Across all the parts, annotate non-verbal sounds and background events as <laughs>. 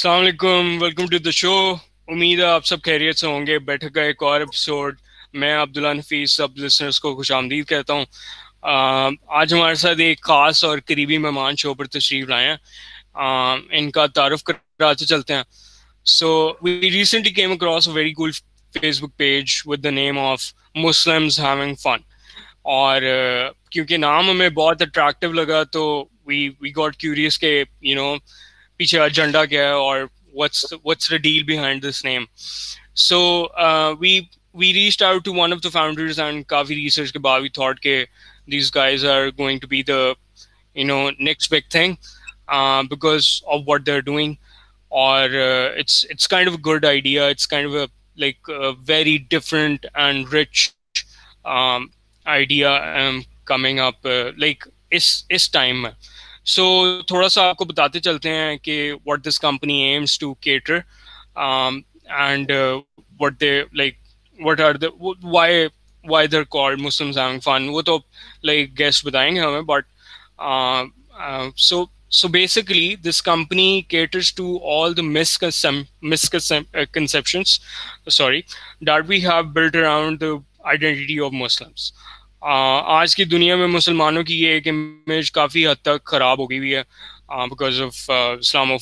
السلام علیکم welcome to the show امید ہے آپ سب خیریت سے ہوں گے بیٹھ کا ایک اور ایپیسوڈ میں عبداللہ نفیس سب لسنرس کو خوش آمدید کہتا ہوں آج ہمارے ساتھ ایک خاص اور قریبی مہمان شو پر تشریف لائے ہیں ان کا تعارف کراتے چلتے ہیں so we recently came across a very good Facebook page with the name of Muslim having fun اور کیونکہ نام ہمیں بہت اٹریکٹیو لگا تو وی وی گاٹ کیوریس کہ یو نو پیچھا ایجنڈا گیا ہے اور deal behind this name so we restart the founders and coffee research کے باوی تھاٹ کہ these guys are going to be the new next big thing because of what they are doing around of good idea very different and rich idea coming up like us us time میں سو تھوڑا سا آپ کو بتاتے چلتے ہیں کہ what this company aims to cater and what they like what are the why why they call Muslim having fun وہ تو لائک گیسٹ بتائیں گے ہمیں but so so basically this company caters to all the misconceptions sorry that we have build around the identity of Muslims آج کی دنیا میں مسلمانوں کی یہ ایک امیج کافی حد تک خراب ہو گئی ہوئی ہے because of Islam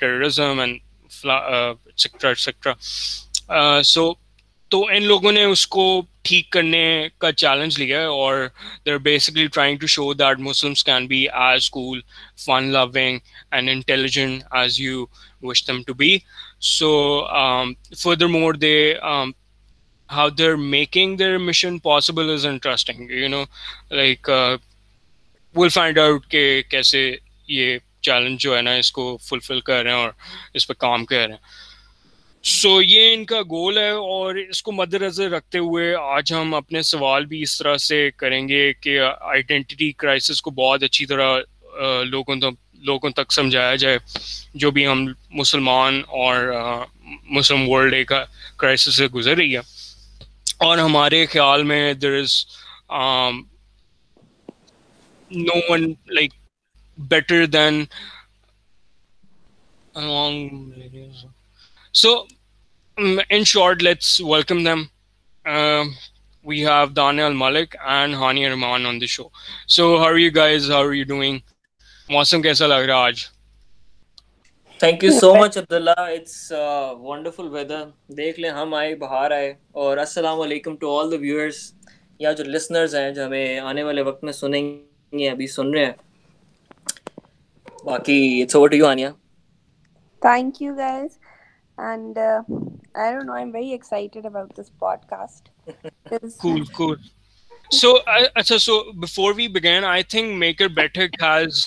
terrorism so تو ان لوگوں نے اس کو ٹھیک کرنے کا چیلنج لیا ہے اور they are basically trying to show that Muslim can be as cool fun loving and intelligent as you wish them to be so furthermore they how they're making their mission possible is interesting you know like uh, we'll find out ke kaise ye challenge jo hai na isko fulfill kar rahe hain aur is pe kaam kar rahe hain so یہ ان کا گول ہے اور اس کو مد نظر رکھتے ہوئے آج ہم اپنے سوال بھی اس طرح سے کریں گے کہ آئیڈینٹی کرائسس کو بہت اچھی طرح لوگوں لوگوں تک سمجھایا جائے جو بھی ہم مسلمان اور مسلم ورلڈ ایک کرائسس سے گزر رہی ہے اور ہمارے خیال میں there is no one like better than so in short let's welcome them we have دان الملک and ہانی on the show so how are you guys how are you doing موسم کیسا لگ رہا ہے آج thank you so much Abdullah it's wonderful weather دیکھ لیں ہم آئے باہر آئے اور السلام علیکم ٹو آل دا ویورس یا جو لسنرز ہیں جو ہمیں آنے والے وقت میں سنیں گے ابھی سن رہے ہیں باقی it's over to you Aniya thank you guys and I don't know I am very excited about this podcast cool cool so اچھا so before we begin I think make a better cause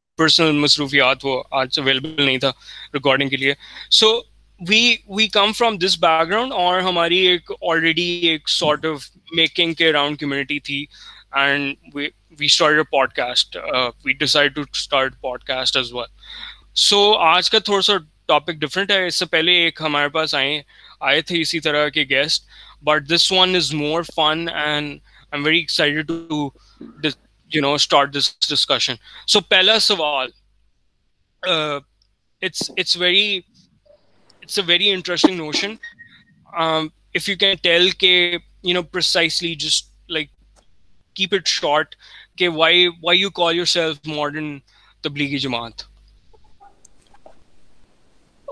personal مصروفیات وہ آج available نہیں تھا recording کے لیے so we we come from this background اور ہماری ایک آلریڈی ایک سارٹ آف میکنگ کے اراؤنڈ کمیونٹی تھی and we start podcast we decide to start podcast as well so آج کا تھوڑا سا ٹاپک ڈفرینٹ ہے اس سے پہلے ایک ہمارے پاس آئے آئے تھے اسی طرح کے guest but this one is more fun and I am very excited to you know start this discussion so پہلا سوال it's a very interesting notion of you can tell کہ you know precisely just like keep it short کہ why why you call yourself modern Tablighi Jamaat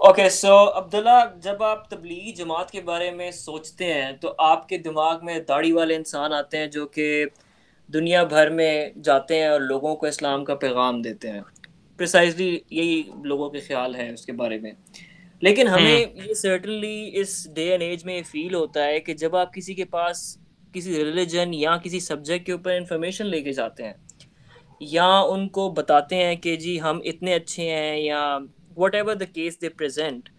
okay so عبداللہ جب آپ تبلیغی جماعت کے بارے میں سوچتے ہیں تو آپ کے دماغ میں داڑھی والے انسان آتے ہیں جو کہ دنیا بھر میں جاتے ہیں اور لوگوں کو اسلام کا پیغام دیتے ہیں پریسائزلی یہی لوگوں کے خیال ہیں اس کے بارے میں لیکن ہمیں یہ certainly us day and age میں فیل ہوتا ہے کہ جب آپ کسی کے پاس کسی ریلیجن یا کسی سبجیکٹ کے اوپر انفارمیشن لے کے جاتے ہیں یا ان کو بتاتے ہیں کہ جی ہم اتنے اچھے ہیں یا whatever the case they present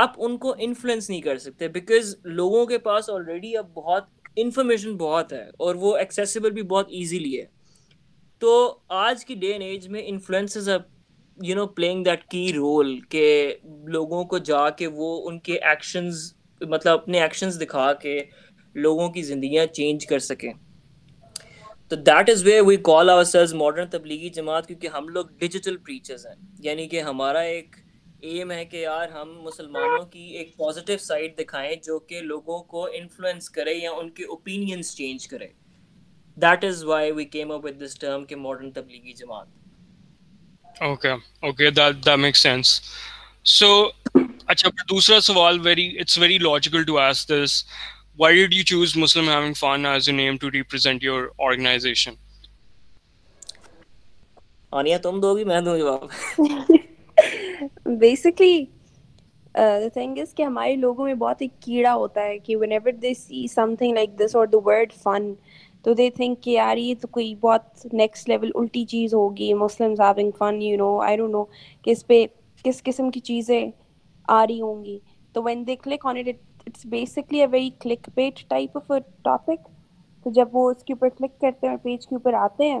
آپ ان کو انفلوئنس نہیں کر سکتے بیکاز لوگوں کے پاس آلریڈی اب بہت انفارمیشن بہت ہے اور وہ ایکسیسیبل بھی بہت ایزیلی ہے تو آج کی ڈے اینڈ ایج میں انفلوئنسز اب you know playing that key role کہ لوگوں کو جا کے وہ ان کے ایکشنز مطلب اپنے ایکشنز دکھا کے لوگوں کی زندگیاں چینج کر سکیں تو that is way we call ourselves modern Tablighi Jamaat کیونکہ ہم لوگ ڈیجیٹل پریچرز ہیں یعنی کہ ہمارا ایک ایم ہے کہ یار ہم مسلمانوں کی ایک پازیٹیو سائڈ دکھائیں جو کہ لوگوں کو انفلوئنس کرے یا ان کے اوپینینس چینج کرے that is why we came up with this term کہ modern Tablighi Jamaat okay okay that that make sense so اچھا دوسرا سوال very it's very logical to ask this why did you choose Muslim having fun as your name to represent your organization Aniya تم دو گی میں دوں جواب <laughs> basically thing is کہ ہمارے لوگوں میں بہت ایک کیڑا ہوتا ہے کہ whenever they see something like this اور دا ورڈ فن تو دے تھنک کہ یار یہ تو کوئی بہت نیکسٹ لیول الٹی چیز ہوگی Muslim having fun you know I don't know کہ اس پہ کس قسم کی چیزیں آ رہی ہوں گی تو when they click on it it's basically a very clickbait type of a topic تو جب وہ اس کے اوپر کلک کرتے ہیں اور پیج کے اوپر آتے ہیں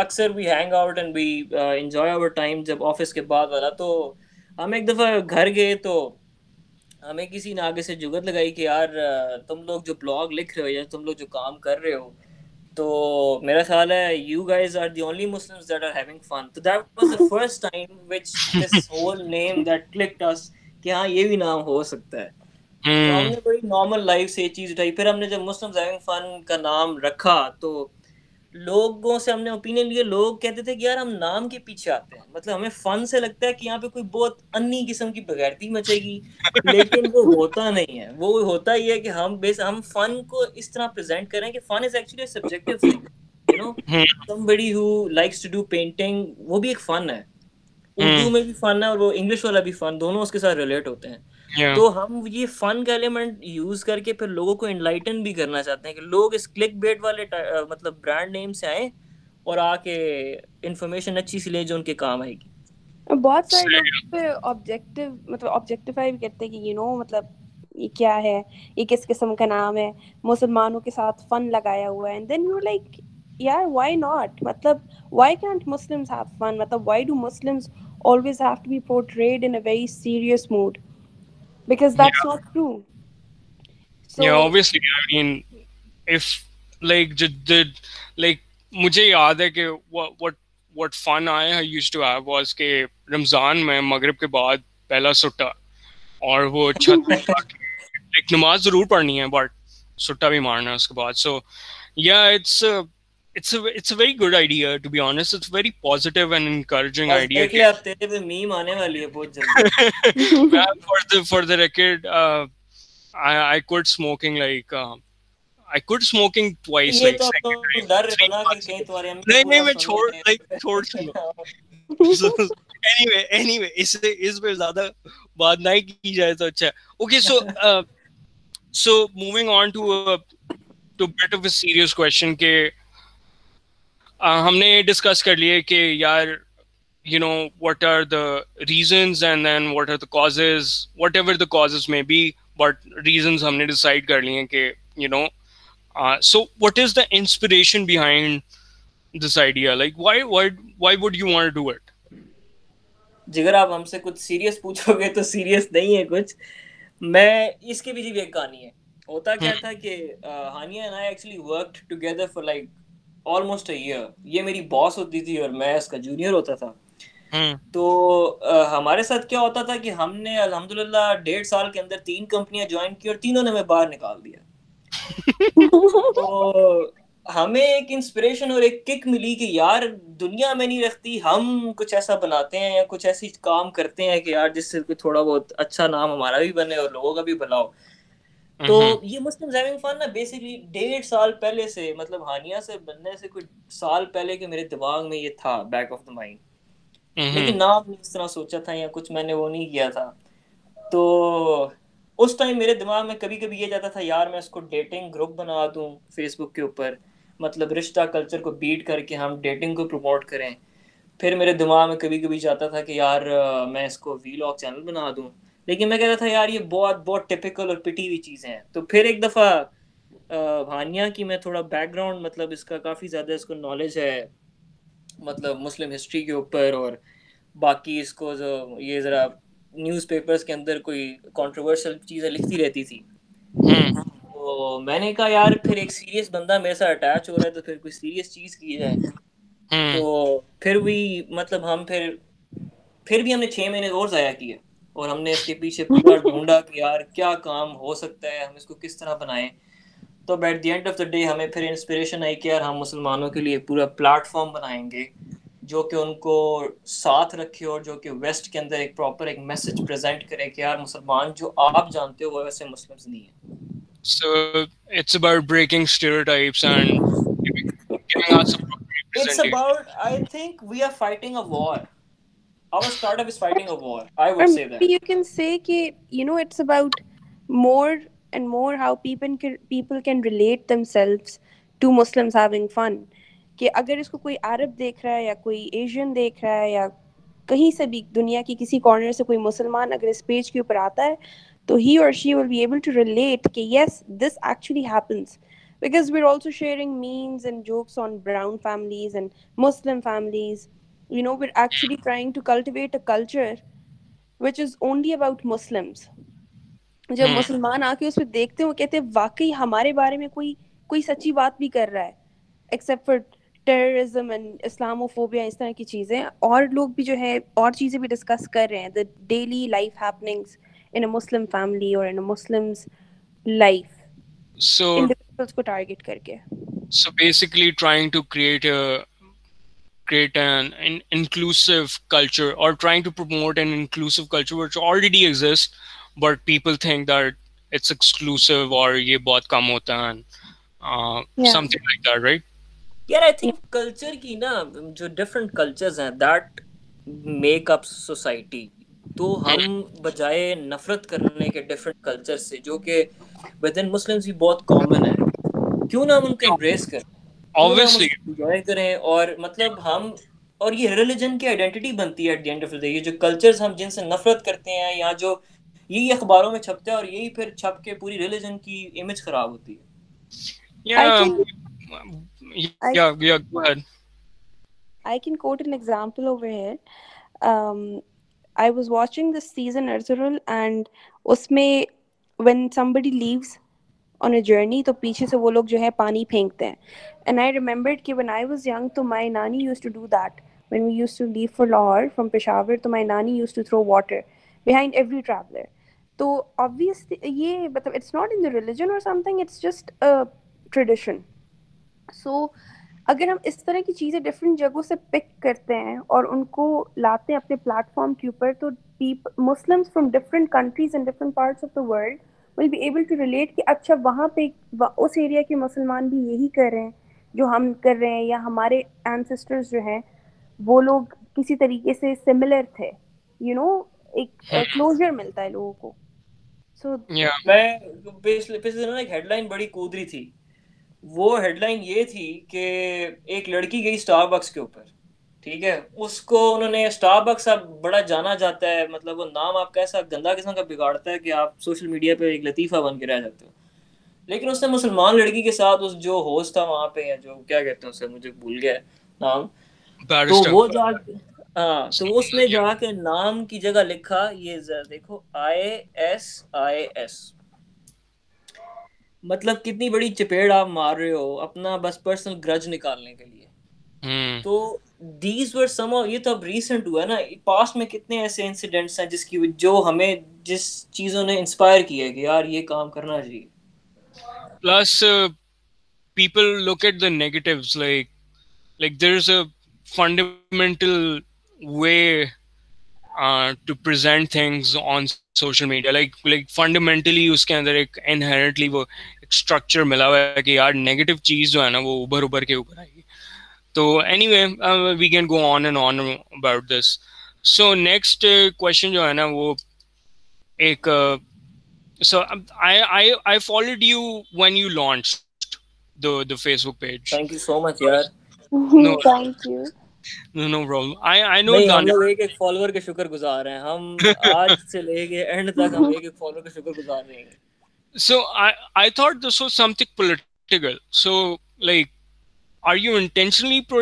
اکثر we hang out and we enjoy our time جب آفس کے بعد والا تو ہم ایک دفعہ گھر گئے تو ہمیں کسی نے آگے سے جگت لگائی کہ یار تم لوگ جو بلاگ لکھ رہے ہو یا تم لوگ جو کام کر رہے ہو تو میرا خیال ہے you guys are the only Muslim that are having fun تو that was the first time which this whole name that clicked اس کہ ہاں یہ بھی نام ہو سکتا ہے ہم نے بڑی نارمل لائف سے یہ چیز اٹھائی پھر ہم نے جب مسلم ہیونگ فن کا نام رکھا تو لوگوں سے ہم نے اوپینین لیے لوگ کہتے تھے کہ یار ہم نام کے پیچھے آتے ہیں مطلب ہمیں فن سے لگتا ہے کہ یہاں پہ کوئی بہت انی قسم کی بغیرتی مچے گی لیکن وہ ہوتا نہیں ہے وہ ہوتا ہی ہے کہ ہم بیس ہم فن کو اس طرح پریزنٹ کر رہے ہیں کہ fun is actually subjective thing you know somebody who likes to do painting وہ بھی ایک فن ہے اردو ہاں۔ میں بھی فن ہے اور وہ انگلش والا بھی فن دونوں اس کے ساتھ ریلیٹ ہوتے ہیں تو ہم یہ فن کا ایلیمنٹ یوز کر کے پھر لوگوں کو انلائٹن بھی کرنا چاہتے ہیں کہ لوگ اس کلک بیٹ والے مطلب برانڈ نیم سے آئیں اور آ کے انفارمیشن اچھی سی لیں جو ان کے کام آئے گی بہت سارے لوگ پہ آبجیکٹو مطلب آبجیکٹیفائی بھی کرتے ہیں کہ یو نو مطلب یہ کیا ہے یہ کس قسم کا نام ہے مسلمانوں کے ساتھ فن لگایا ہوا ہے اینڈ دین یو لائک یار وائی ناٹ مطلب why can't Muslims have fun مطلب why do Muslims always have to be portrayed in a very serious mode because that's yeah. yeah, not true. So, obviously. I I mean, if like like did, did مجھے یاد ہے کہ کہ what what fun used to have was رمضان میں مغرب کے بعد پہلا سٹا اور وہ چھت اچھا <laughs> ایک نماز ضرور پڑھنی ہے بٹ سٹا بھی مارنا اس کے بعد سو یا اٹس بات نہیں کی جائے تو اچھا ہم نے ڈسکس کر لیے کہ یار you know what are the reasons and then what are the causes whatever the causes may be but reasons ہم نے ڈسائڈ کر لیے کہ you know so what is the inspiration behind this idea like why why would you want do it جگر آپ ہم سے کچھ سیریس پوچھو گے تو سیریس نہیں ہے کچھ میں اس کی بھی جی ایک کہانی ہے ہوتا کیا تھا کہ Hania and I actually work together for like almost a year یہ میری باس ہوتی تھی اور میں اس کا جونیئر ہوتا تھا تو ہمارے ساتھ کیا ہوتا تھا کہ ہم نے الحمد للہ ڈیڑھ سال کے اندر تین کمپنیاں جوائن کی اور تینوں نے ہمیں باہر نکال دیا <laughs> تو ہمیں ایک انسپریشن اور ایک کک ملی کہ یار دنیا میں نہیں رکھتی ہم کچھ ایسا بناتے ہیں یا کچھ ایسی کام کرتے ہیں کہ یار جس سے تھوڑا بہت اچھا نام ہمارا بھی بنے اور لوگوں کا بھی بھلا ہو تو یہ مسلم زیونگ فن نا بیسکلی ڈیڑھ سال پہلے سے مطلب ہانیہ سے بننے سے کچھ سال پہلے کے میرے دماغ میں یہ تھا بیک آف دا مائنڈ لیکن نام نے اس طرح سوچا تھا یا کچھ میں نے وہ نہیں کیا تھا تو اس ٹائم میرے دماغ میں کبھی کبھی یہ جاتا تھا یار میں اس کو ڈیٹنگ گروپ بنا دوں فیس بک کے اوپر مطلب رشتہ کلچر کو بیٹ کر کے ہم ڈیٹنگ کو پروموٹ کریں پھر میرے دماغ میں کبھی کبھی جاتا تھا کہ یار میں اس کو وی لاگ چینل بنا دوں لیکن میں کہتا تھا یار یہ بہت بہت ٹپیکل اور پٹی ہوئی چیزیں ہیں تو پھر ایک دفعہ بھانیا کی میں تھوڑا بیک گراؤنڈ مطلب اس کا کافی زیادہ اس کو نالج ہے مطلب مسلم ہسٹری کے اوپر اور باقی اس کو جو یہ ذرا نیوز پیپرس کے اندر کوئی کانٹروورشل چیزیں لکھتی رہتی تھی تو میں نے کہا یار پھر ایک سیریس بندہ میرے ساتھ اٹیچ ہو رہا ہے تو پھر کوئی سیریس چیز کی جائے تو پھر بھی مطلب ہم پھر پھر بھی ہم نے چھ مہینے اور ضائع کیے اور ہم نے اس کے پیچھے پورا <laughs> ڈھونڈا کہ یار کیا کام ہو سکتا ہے ہم اس کو کس طرح بنائیں تو at the end of the day ہمیں پھر انسپریشن آئی کہ یار ہم مسلمانوں کے لیے پورا پلیٹ فارم بنائیں گے جو کہ ان کو ساتھ رکھے اور جو کہ ویسٹ کے اندر ایک پراپر ایک میسج پریزنٹ کرے کہ یار مسلمان جو آپ جانتے ہو وہ ویسے مسلم نہیں ہیں so it's about breaking stereotypes and giving us about it's about I think we are fighting a war اگر اس کو عرب دیکھ دیکھ رہا رہا ہے ہے یا یا کوئی ایشین کہیں سے بھی دنیا کی کسی کارنر سے کوئی مسلمان اگر اس پیج کے اوپر آتا ہے تو ہی اور she will be able to relate کہ yes this actually happens because we are also sharing and and jokes on brown families families Muslim you know we're actually trying to cultivate a culture which is only about Muslims جب مسلمان آ کے اس پہ دیکھتے ہیں وہ کہتے ہیں واقعی ہمارے بارے میں کوئی کوئی سچی بات بھی کر رہا ہے except for terrorism and Islamophobia اس طرح کی چیزیں اور لوگ بھی جو ہے اور چیزیں بھی ڈسکس کر رہے ہیں the daily life happenings in a Muslim family اور in a Muslim life so کو ٹارگیٹ کر کے so basically trying to create create an, an inclusive culture or trying to promote an inclusive culture which already exists but people think that it's exclusive or ye bahut kam hota hai uh, yeah. something like that right yeah i think culture ki na jo different cultures hain that make up society تو ہم بجائے نفرت کرنے کے different culture سے جو کہ with in مسلم بھی بہت کامن ہے کیوں نہ ہم ان کو امبریس کریں کریں اور مطلب ہم اور یہ ریلیجن کی آئیڈینٹی بنتی ہے at the end of the یہ جو کلچرز ہم جن سے نفرت کرتے ہیں یا جو یہی اخباروں میں چھپتے ہیں اور یہی پھر چھپ کے پوری ریلیجن کی امیج خراب ہوتی ہے I can quote an example over here I was watching this season Ertugrul and اس میں when somebody leaves on a journey تو پیچھے سے وہ لوگ جو ہے پانی پھینکتے ہیں اینڈ آئی ریمبرڈ کہ ون آئی واز ینگ تو مائی نانی used to do that when we used to leave for Lahore from Peshawar تو مائی نانی used to throw water behind every traveller تو آبویسلی یہ مطلب it's not in the religion اور something it's just tradition so اگر ہم اس طرح کی چیزیں ڈفرینٹ جگہوں سے پک کرتے ہیں اور ان کو لاتے ہیں اپنے پلیٹفارم کے اوپر تو people Muslims from different countries and different parts of the world will be able to relate کہ اچھا وہاں پہ اس ایریا کے مسلمان بھی یہی کر رہے ہیں جو ہم کر رہے ہیں یا ہمارے اینسسٹرز جو ہیں وہ لوگ کسی طریقے سے سملر تھے یو نو ایک کلوزر <laughs> ملتا ہے لوگوں کو سو میں پچھلے دنوں ایک ہیڈ لائن بڑی کودری تھی وہ ہیڈ لائن یہ تھی کہ ایک لڑکی گئی اسٹار بکس کے اوپر ٹھیک ہے اس کو انہوں نے اسٹار بکس اب بڑا جانا جاتا ہے مطلب وہ نام آپ کا ایسا گندا قسم کا بگاڑتا ہے کہ آپ سوشل میڈیا پہ ایک لطیفہ بن کے رہ جاتے ہو لیکن اس نے مسلمان لڑکی کے ساتھ اس جو ہوسٹ تھا وہاں پہ یا جو کیا کہتے ہیں اسے مجھے بھول گیا نام تو وہ جا ہاں تو اس نے جا کے نام کی جگہ لکھا یہ دیکھو آئی ایس آئی ایس مطلب کتنی بڑی چپیڑ آپ مار رہے ہو اپنا بس پرسنل گرج نکالنے کے لیے تو جو ہمیں یہ کام کرنا چاہیے لائک لائک فنڈامنٹلی اس کے اندر ایک انہرنٹلی وہ اسٹرکچر ملا ہوا ہے کہ یار نیگیٹو چیز جو ہے نا وہ ابھر ابھر کے اوپر گی تو anyway we can go on and on about this so next question جو ہے نا وہ ایک so I followed you you when launch Facebook political so like but اس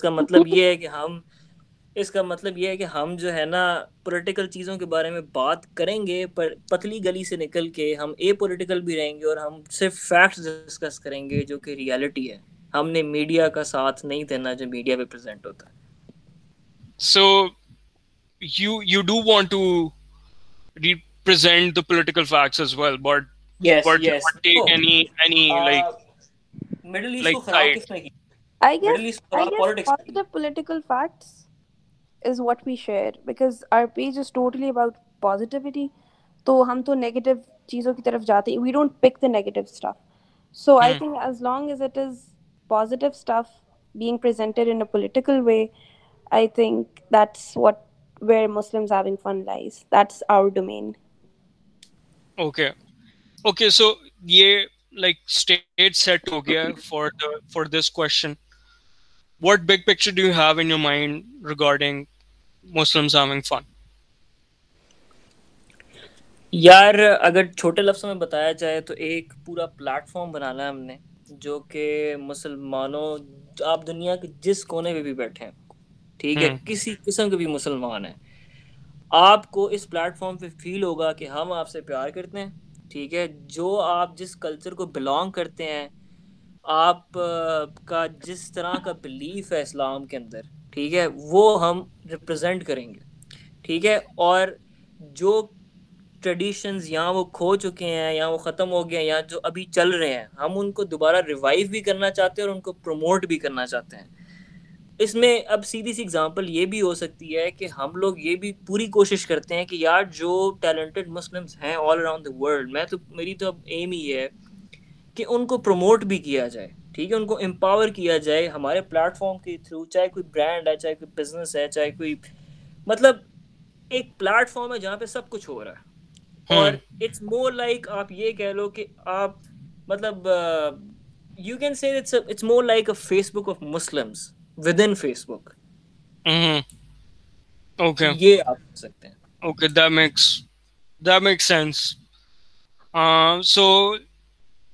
کا مطلب یہ ہے کہ ہم اس کا مطلب یہ ہے کہ ہم جو ہے نا پولیٹیکل چیزوں کے بارے میں بات کریں گے پر پتلی گلی سے نکل کے ہم اے پولیٹیکل بھی رہیں گے اور ہم صرف فیکٹس ڈسکس کریں گے جو کہ ریالٹی ہے ہم نے میڈیا کا ساتھ نہیں دینا جو میڈیا پہ پریزنٹ ہوتا ہے so you you do want to represent the political facts as well but yes but yes take any any like Middle East کو خراب کس نے کی I guess I guess political facts is what we share because our page is totally about positivity تو ہم تو negative چیزوں کی طرف جاتے we don't pick the negative stuff so I think as long as it is positive stuff being presented in a political way I think that's what where Muslim fun lies that's our domain okay okay so یہ like state set ہو گیا for for this question what big picture do you have in your mind regarding Muslims having fun یار اگر چھوٹے لفظوں میں بتایا جائے تو ایک پورا پلیٹ فارم بنانا ہے ہم نے جو کہ مسلمانوں آپ دنیا کے جس کونے میں بھی بیٹھے ہیں ٹھیک ہے کسی قسم کے بھی مسلمان ہیں آپ کو اس پلیٹ فارم پہ فیل ہوگا کہ ہم آپ سے پیار کرتے ہیں ٹھیک ہے جو آپ جس کلچر کو بلانگ کرتے ہیں آپ کا جس طرح کا بلیف ہے اسلام کے اندر ٹھیک ہے وہ ہم ریپرزینٹ کریں گے ٹھیک ہے اور جو ٹریڈیشنز یا وہ کھو چکے ہیں یا وہ ختم ہو گئے ہیں یا جو ابھی چل رہے ہیں ہم ان کو دوبارہ ریوائو بھی کرنا چاہتے ہیں اور ان کو پروموٹ بھی کرنا چاہتے ہیں اس میں اب سیدھی سی ایگزامپل یہ بھی ہو سکتی ہے کہ ہم لوگ یہ بھی پوری کوشش کرتے ہیں کہ یار جو ٹیلنٹڈ مسلمس ہیں آل اراؤنڈ دا ورلڈ میں تو میری تو اب ایم ہی ہے کہ ان کو پروموٹ بھی کیا جائے ٹھیک ہے ان کو امپاور کیا جائے ہمارے پلیٹ فارم کے تھرو چاہے کوئی برانڈ ہے چاہے کوئی بزنس ہے چاہے کوئی مطلب ایک پلیٹ فارم ہے جہاں پہ سب کچھ ہو رہا ہے ہاں۔ اور اٹس مور لائک آپ یہ کہہ لو کہ آپ مطلب you can see it's more like a Facebook of Muslim within Facebook okay یہ آپ کر سکتے ہیں okay that makes that makes sense so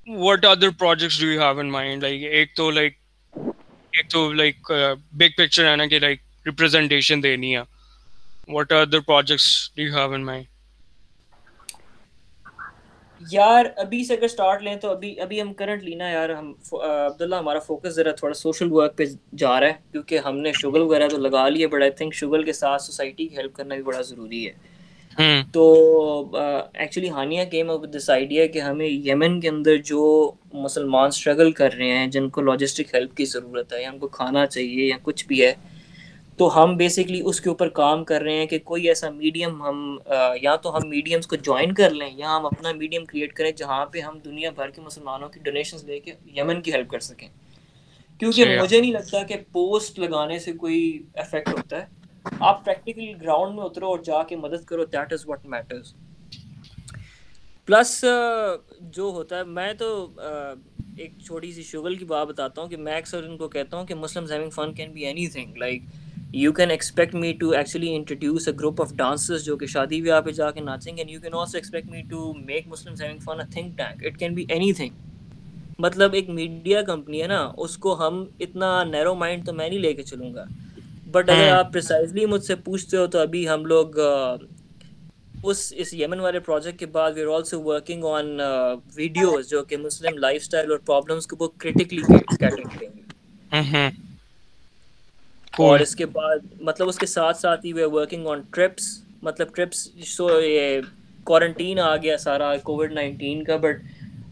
social work پہ جا رہا ہے تو لگا لیے تو actually Hania came up this idea کہ ہمیں یمن کے اندر جو مسلمان اسٹرگل کر رہے ہیں جن کو لاجسٹک ہیلپ کی ضرورت ہے یا ان کو کھانا چاہیے یا کچھ بھی ہے تو ہم بیسکلی اس کے اوپر کام کر رہے ہیں کہ کوئی ایسا میڈیم ہم یا تو ہم میڈیمس کو جوائن کر لیں یا ہم اپنا میڈیم کریٹ کریں جہاں پہ ہم دنیا بھر کے مسلمانوں کی ڈونیشنز لے کے یمن کی ہیلپ کر سکیں کیونکہ مجھے نہیں لگتا کہ پوسٹ لگانے سے کوئی افیکٹ ہوتا ہے آپ پریکٹیکلی گراؤنڈ میں اترو اور جا کے مدد کرو that is what matters plus جو ہوتا ہے میں تو uh, ایک چھوٹی سی شغل کی بات بتاتا ہوں کہ میں اکثر ان کو کہتا ہوں کہ Muslim having fun can be anything like you can expect me to actually introduce a group of dancers جو کہ شادی بیاہ پہ جا کے ناچیں گے and you can also expect me to make Muslim having fun a think tank it can be anything مطلب ایک میڈیا کمپنی ہے نا اس کو ہم اتنا نیرو مائنڈ تو میں نہیں لے کے چلوں گا بٹ اگر ہاں۔ آپ پریسائزلی مجھ سے پوچھتے ہو تو ابھی ہم لوگ اس اس یمن والے پروجیکٹ کے بعد we are also working on videos جو کہ مسلم لائف اسٹائل اور پرابلمس کو وہ کرٹیکلی کریں گے اور اس کے بعد مطلب اس کے ساتھ ساتھ ہی we are working on trips مطلب ٹرپس سو یہ کوارنٹین آ گیا سارا کووڈ نائنٹین کا بٹ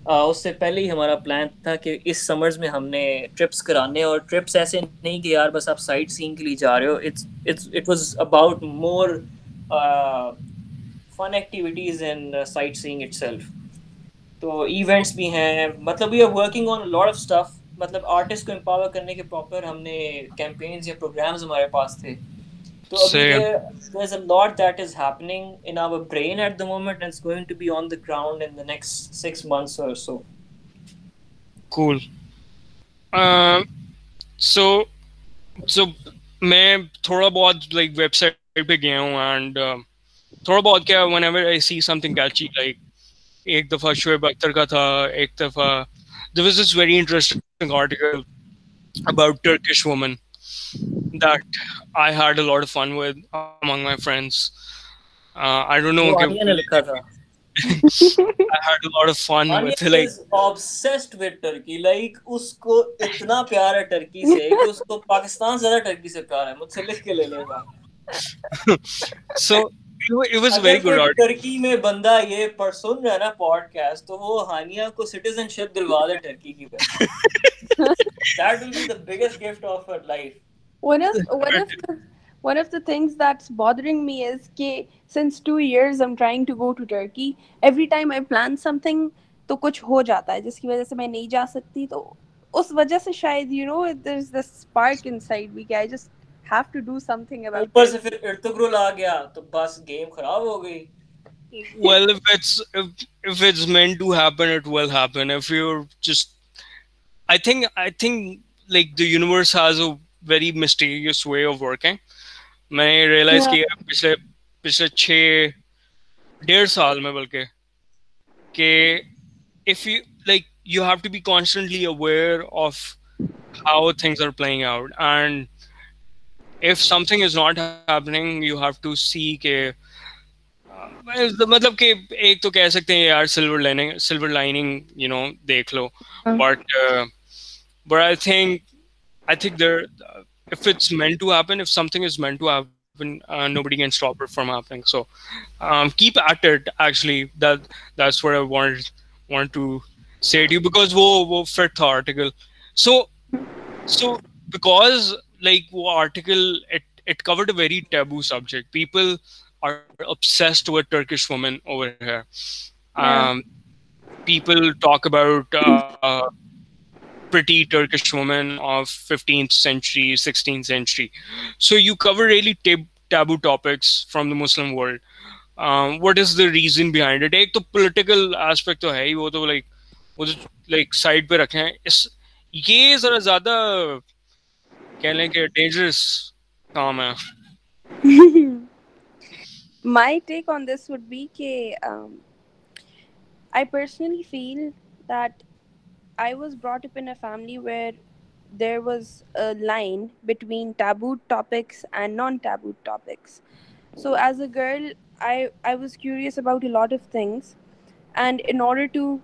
اس سے پہلے ہی ہمارا پلان تھا کہ اس سمرز میں ہم نے ٹرپس کرانے اور ٹرپس ایسے نہیں کہ یار بس آپ سائٹ سینگ کے لیے جا رہے ہو it was about more fun activities and sightseeing itself تو ایونٹس بھی ہیں مطلب we are working on lot of stuff مطلب آرٹسٹ کو امپاور کرنے کے پراپر ہم نے کیمپینز یا پروگرامز ہمارے پاس تھے تو there's a lot that is happening in in our brain at the the the moment and it's going to be on ground next months or so. Um, so, so Cool. میں تھوڑا بہت like website پہ گیا ہوں and تھوڑا بہت کیا ever I see something catchy like ایک دفعہ شعیب اختر کا تھا ایک دفعہ this is very interesting article about Turkish woman بندہ یہ پرسنسٹ کو سٹیزن شپ دلوا دے ٹرکی کی <laughs> one of one of the, one of the things that's bothering me is ke, since two years i'm trying to go to turkey every time i plan something to kuch ho jata hai jiski wajah se main nahi ja sakti to us wajah se shayad you know there's this spark inside me ke, i just have to do something about it upar se fir irtugrul aa gaya to bas game kharab ho gayi well if it's if, if it's meant to happen it will happen if you're just i think i think like the universe has a very mysterious way of working میں نے realize کیا پچھلے پچھلے چھ ڈیڑھ سال میں بلکہ کہ کہ کہ if if you you you like have have to to be constantly aware of how things are playing out and something is not happening see مطلب ایک تو کہہ سکتے ہیں یار silver silver lining lining you know دیکھ لو but but I think I think there, if it's meant to happen, if something is meant to happen, uh, nobody can stop it from happening. So um, keep at it. Actually, that that's what I wanted want to say to you because wo wo fifth article. So so because like wo article it it covered a very taboo subject. People are obsessed with Turkish women over here. Yeah. Um, people talk about. Uh, uh, pretty Turkish woman of 15th century, 16th century. So you cover really tab- taboo topics from the Muslim world. Um, what is the reason behind it? The political aspect to hai, wo to like, wo to like side pe rakhe is, ye zara zyada, ke, dangerous kaam hai. My take on this would be ke, um, I personally feel that I was brought up in a family where there was a line between taboo topics and non-taboo topics. So as a girl, I was curious about a lot of things, and in order to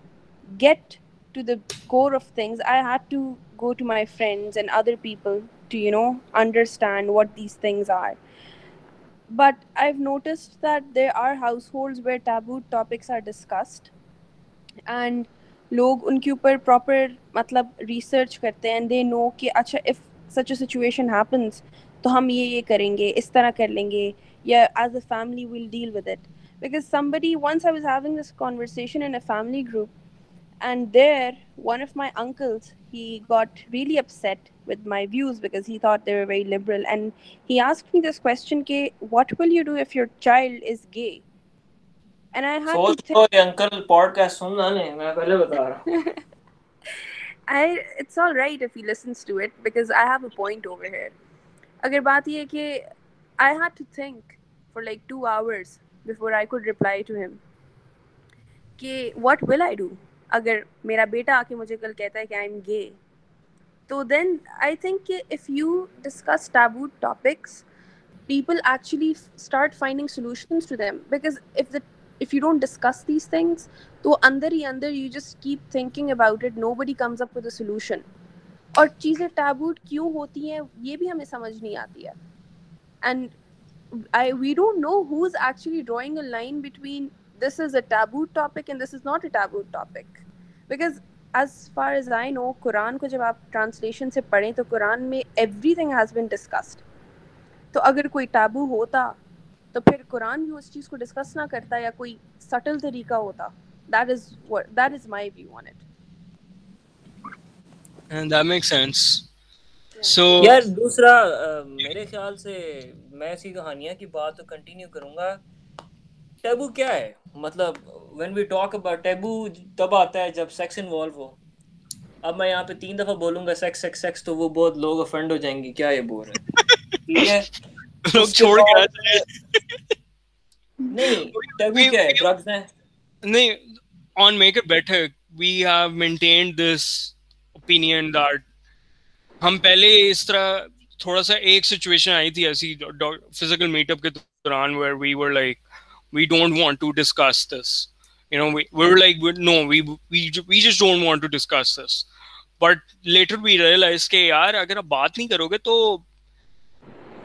get to the core of things, I had to go to my friends and other people to understand what these things are. But I've noticed that there are households where taboo topics are discussed, and لوگ ان کے اوپر proper مطلب research کرتے ہیں دے know کہ اچھا if such a situation happens تو ہم یہ یہ کریں گے اس طرح کر لیں گے یا as a family will deal with it because somebody once I was having this conversation in a family group and there one of my uncles he got really upset with my views because he thought they very liberal and he ask me this question کہ what will you do if your child is gay اگر بات یہ کہ what will I do اگر میرا بیٹا آ کے مجھے کل کہتا ہے کہ آئی ایم گے تو دین آئی تھنک کہ if you discuss taboo topics people actually start finding solutions to them because if the if you don't discuss these things تو اندر ہی اندر you just keep thinking about it nobody comes up with a solution اور چیزیں taboo کیوں ہوتی ہیں یہ بھی ہمیں سمجھ نہیں آتی ہے and I we don't know who is actually drawing a line between this is a taboo topic and this is not a taboo topic because as far as I know Quran کو جب آپ translation سے پڑھیں تو قرآن میں everything has been discussed تو اگر کوئی ٹیبو ہوتا تو پھر قرآن بھی اس چیز کو ڈسکس نہ کرتا یا کوئی سٹل طریقہ ہوتا جب سیکس انوالو ہو اب میں یہاں پہ تین دفعہ بولوں گا سیکس تو وہ بہت لوگ افینڈ ہو جائیں گے کیا یہ بول رہے ہیں لوگ چھوڑ کے کے نہیں on make we we we we we we have maintained this this this ہم پہلے اس طرح تھوڑا سا ایک سچویشن آئی تھی ایسی فزیکل میٹ اپ دوران where were like like don't don't want want to to discuss discuss you know know just but later realise کہ یار اگر آپ بات نہیں کرو گے تو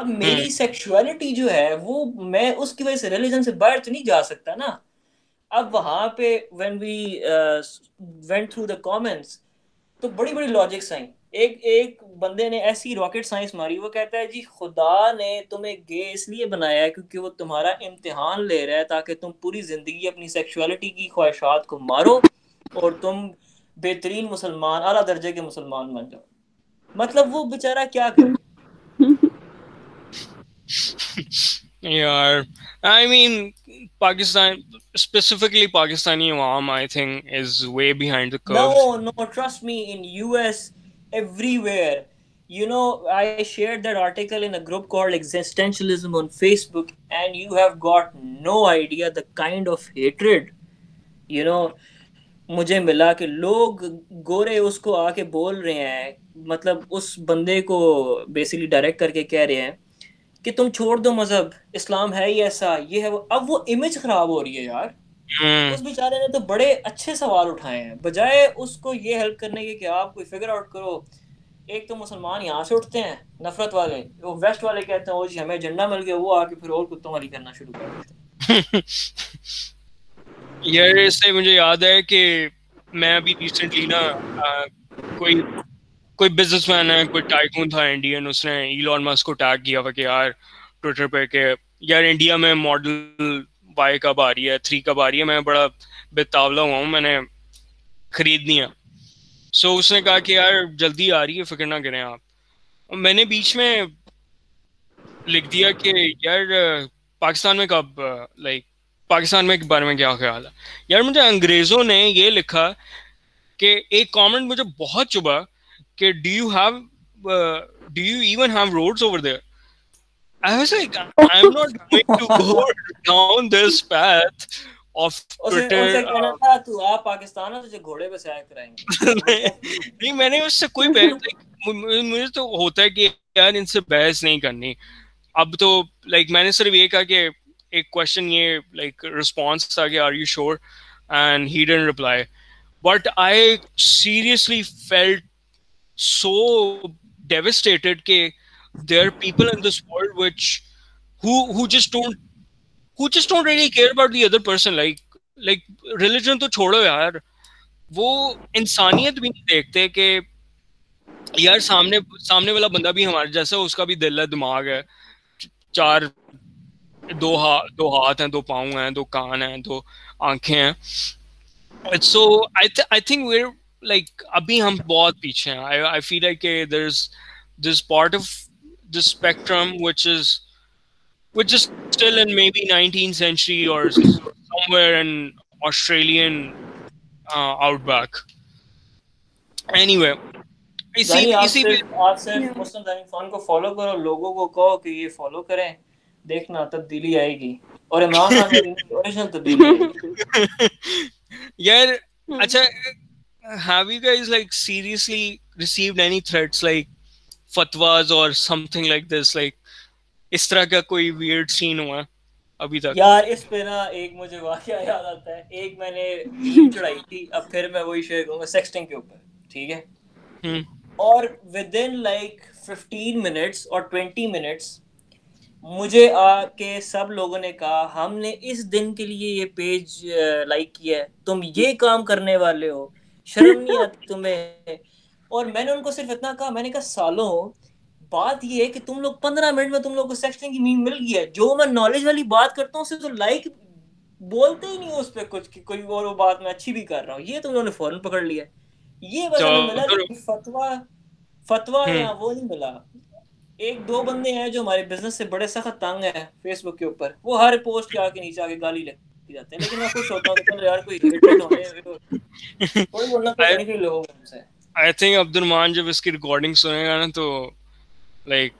اب میری سیکشوالٹی جو ہے وہ میں اس کی وجہ سے ریلیجن سے باہر تو نہیں جا سکتا نا اب وہاں پہ وین وی تھرو دا تو بڑی بڑی لاجکس آئیں ایک ایک بندے نے ایسی راکٹ سائنس ماری وہ کہتا ہے جی خدا نے تمہیں گے اس لیے بنایا ہے کیونکہ وہ تمہارا امتحان لے رہا ہے تاکہ تم پوری زندگی اپنی سیکشوالٹی کی خواہشات کو مارو اور تم بہترین مسلمان اعلیٰ درجے کے مسلمان بن جاؤ مطلب وہ بیچارہ کیا کرے یار I mean Pakistan specifically Pakistani عوام I think is way behind the curve no trust me in U S everywhere you know I share that article in group call existentialism on Facebook and you have got no idea the kind of hatred you know مجھے ملا کہ لوگ گورے اس کو آ کے بول رہے ہیں مطلب اس بندے کو بیسکلی ڈائریکٹ کر کے کہہ رہے ہیں کہ تم چھوڑ دو مذہب اسلام ہے ہی ایسا یہ ہے وہ اب وہ امیج خراب ہو رہی ہے یار اس بیچارے نے تو بڑے اچھے سوال اٹھائے ہیں بجائے اس کو یہ ہیلپ کرنے کے کہ آپ کوئی فگر آؤٹ کرو ایک تو مسلمان یہاں سے اٹھتے ہیں نفرت والے وہ ویسٹ والے کہتے ہیں جی ہمیں جھنڈا مل گیا وہ آ کے پھر اور کتوں والی کرنا شروع کر دیتے <laughs> یار اس سے مجھے یاد ہے کہ میں ابھی ریسنٹلی نا کوئی کوئی بزنس مین ہے کوئی ٹائکون تھا انڈین اس نے ایلون ماسک کو ٹیک کیا ہوا کہ یار ٹویٹر پہ کہ یار انڈیا میں ماڈل وائی کب آ رہی ہے تھری کب آ رہی ہے میں بڑا بے ہوا ہوں میں نے خریدنی سو اس نے کہا کہ یار جلدی آ رہی ہے فکر نہ کریں آپ میں نے بیچ میں لکھ دیا کہ یار پاکستان میں کب لائک پاکستان میں بارے میں کیا خیال ہے یار مجھے انگریزوں نے یہ لکھا کہ ایک کامنٹ مجھے بہت چبھا Uh, مجھے تو ہوتا ہے بحث نہیں کرنی اب تو لائک میں نے صرف یہ کہا کہ ایک کوشچن یہ لائک ریسپانس تھا کہ آر یو شیور یار وہ انسانیت بھی نہیں دیکھتے کہ یار سامنے سامنے والا بندہ بھی ہمارے جیسا اس کا بھی دل ہے دماغ ہے چار دو ہاتھ دو ہاتھ ہیں دو پاؤں ہیں دو کان ہیں دو آنکھیں ہیں so I think we're like ابھی ہم بہت پیچھے ہیں آئی فیل آئی کہ there is this part of this spectrum which is which is still in maybe nineteen century اور somewhere in Australian outback anyway یار اچھا مجھے آ کے سب لوگوں نے کہا ہم نے اس دن کے لیے یہ پیج لائک کیا تم یہ کام کرنے والے ہو شرم نہیں آتی تمہیں اور میں نے ان کو صرف اتنا کہا میں نے کہا سالوں بات یہ ہے کہ تم لوگ پندرہ منٹ میں تم لوگ کو سیکشن کی مین مل گئی ہے جو میں نالج والی بات کرتا ہوں اسے تو لائک بولتے ہی نہیں اس پہ کچھ کہ کوئی اور بات میں اچھی بھی کر رہا ہوں یہ تم لوگوں نے فوراً پکڑ لیا یہ بس ہمیں ملا فتوا فتوا فتویٰ یا وہ نہیں ملا ایک دو بندے ہیں جو ہمارے بزنس سے بڑے سخت تنگ ہیں فیس بک کے اوپر وہ ہر پوسٹ کے آ کے نیچے آ کے گالی لے Mira, tenés que no escuchar todo el tendré arco y no hay, pero... Puedes volver a que lo hagan, I think Abdur Rahman جب اس کی ریکارڈنگ سنے گا نا تو like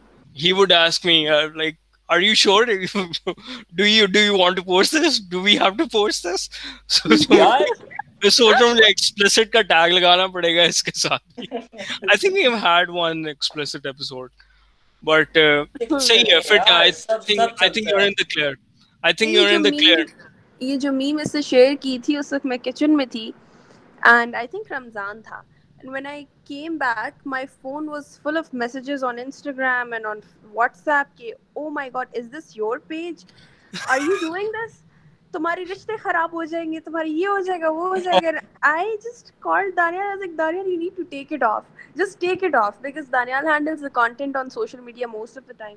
he would ask me like are you sure do you do you want to post this do we have to post this میں سوچ رہا ہوں ایکسپلسٹ کا ٹیگ لگانا پڑے گا اس کے ساتھ I think you had one explicit episode but صحیح ہے fit I think I think you are in the clear I think you are in the clear یہ جو میم اس سے شیئر کی تھی اس وقت میں کچن میں تھی اینڈ آئی تھنک رمضان تھا and when I came back my phone was full of messages on Instagram and on WhatsApp کے او my god is this your page are you doing this تمہارے رشتے خراب ہو جائیں گے تمہارے یہ ہو جائے گا وہ ہو جائے گا I just call Daniyal is like Daniyal you need to take it off just take it off because Daniyal handles the content on social media most of the time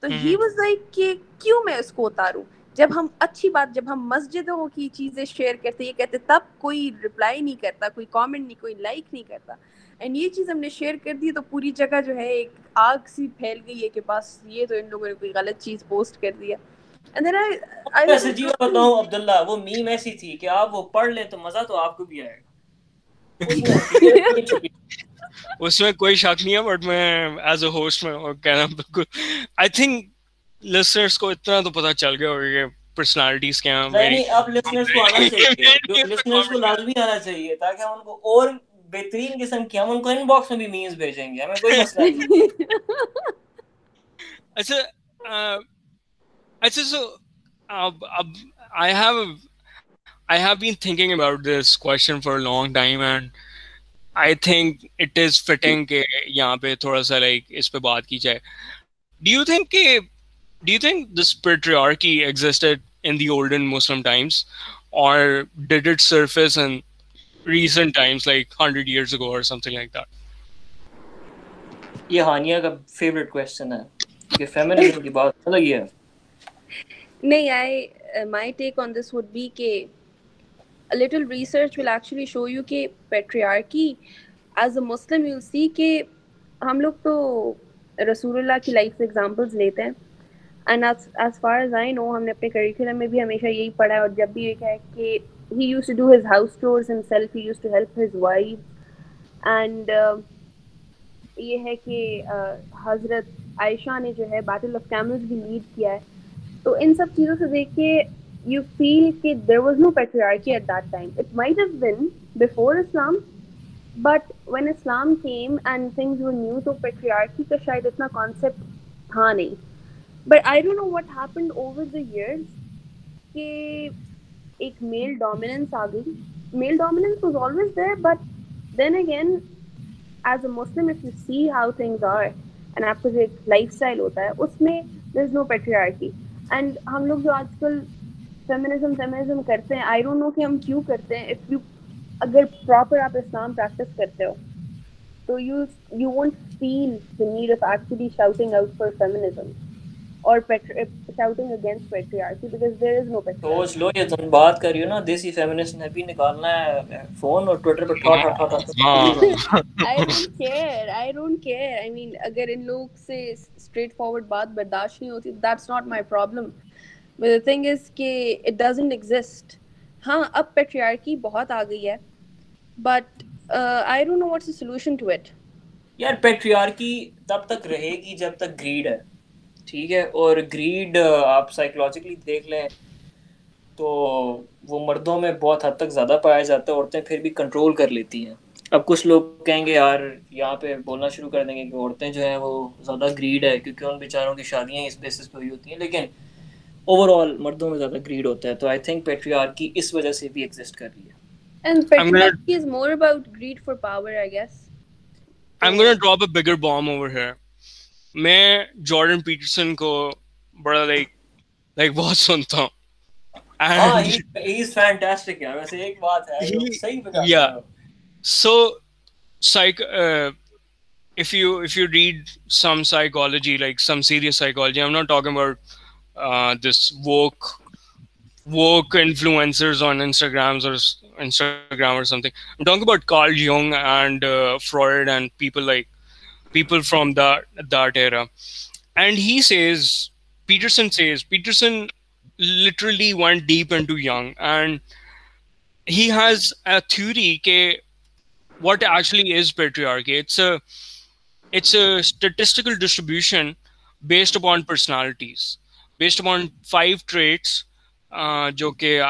تو ہی واز لائک کہ کیوں میں اس کو اتاروں جب ہم اچھی بات جب ہم مسجدوں کی چیزیں شیئر کرتے یہ کہتے تب کوئی رپلائی نہیں کرتا کوئی کامنٹ نہیں کوئی لائک نہیں کرتا اینڈ یہ چیز ہم نے شیئر کر دی تو پوری جگہ جو ہے ایک آگ سی پھیل گئی ہے کہ بس یہ تو ان لوگوں نے کوئی غلط چیز پوسٹ کر دیا جی وہ میم ایسی تھی کہ آپ وہ پڑھ لیں تو مزہ تو آپ کو بھی آئے گا <laughs> اس میں کوئی شک نہیں ہے بٹ میں ایز اے ہوسٹ میں کہنا بالکل آئی تھنک کو اتنا تو پتا چل گیا ہوگا پرسنالٹیز یہاں پہ پہ تھوڑا سا لائک اس بات کی جائے یو تھنک کہ do you think this patriarchy existed in the olden Muslim times اور did it surface in recent times like hundred years ago اور سم تھنگ لائک دیٹ یہ ہانیہ کا فیوریٹ کوسچن ہے کہ فیمینزم کی بات الگ ہے نہیں I my take on this would be کہ little research will actually show you کہ patriarchy is a Muslim you see کہ ہم لوگ تو رسول اللہ کی لائف سے ایگزامپلز لیتے ہیں اپنے کریکولم میں ہمیشہ یہی پڑھا ہے اور جب بھی یہ کہ uh, uh, حضرت عائشہ جو ہے لیڈ کیا ہے تو ان سب چیزوں سے دیکھ کے اسلام but when Islam came and کا شاید اتنا کانسیپٹ تھا نہیں but I don't know what happened over the years کہ ایک میل ڈومیننس آ گئی male dominance was always there but then again as a Muslim if you see how things are and آپ کا جو ایک لائف اسٹائل ہوتا ہے اس میں there is no patriarchy and ہم لوگ جو آج کل فیمنزم فیمنزم کرتے ہیں آئی ڈونٹ نو کہ ہم کیوں کرتے ہیں اف یو اگر پراپر آپ اسلام پریکٹس کرتے ہو تو you you won't feel the need of actually shouting out for feminism اور shouting against patriarchy because there is no patriarchy سوچ لو یہ تم بات کر رہی ہو نا دیسی فیمینسٹ نے بھی نکالنا ہے فون اور ٹویٹر پر ٹھا ٹھا ٹھا I don't care I don't care I mean اگر ان لوگ سے سٹریٹ فارورڈ بات برداشت نہیں ہوتی that's not my problem the thing is کہ اٹ ڈزنٹ ایگزسٹ ہاں اب پیٹریارکی بہت آ گئی ہے but I don't know what's solution to it یار پیٹریارکی تب تک رہے گی جب تک گریڈ ہے ٹھیک ہے اور گریڈ آپ سائیکولوجیکلی دیکھ لیں تو وہ مردوں میں بہت حد تک زیادہ پایا جاتا ہے عورتیں پھر بھی کنٹرول کر لیتی ہیں اب کچھ لوگ کہیں گے یار یہاں پہ بولنا شروع کر دیں گے کہ عورتیں جو ہیں وہ زیادہ گریڈ ہے کیونکہ ان بیچاروں کی شادیاں اس بیسس پہ ہوئی ہوتی ہیں لیکن اوور آل مردوں میں زیادہ گریڈ ہوتا ہے تو آئی تھنک پیٹریار کی اس وجہ سے بھی ایگزٹ کر رہی ہے And I'm going to drop a bigger bomb over here. میں جارڈن پیٹرسن کو بڑا لائک لائک بہت سنتا ہوں so read some psychology like some serious not talk about Instagram don't about call friend people like people from the Reddit he says Peterson says Peterson literally and to یگ and has a theory کہ واٹلی is Peter statistical distribution based upon personalities based upon five traits جو کہ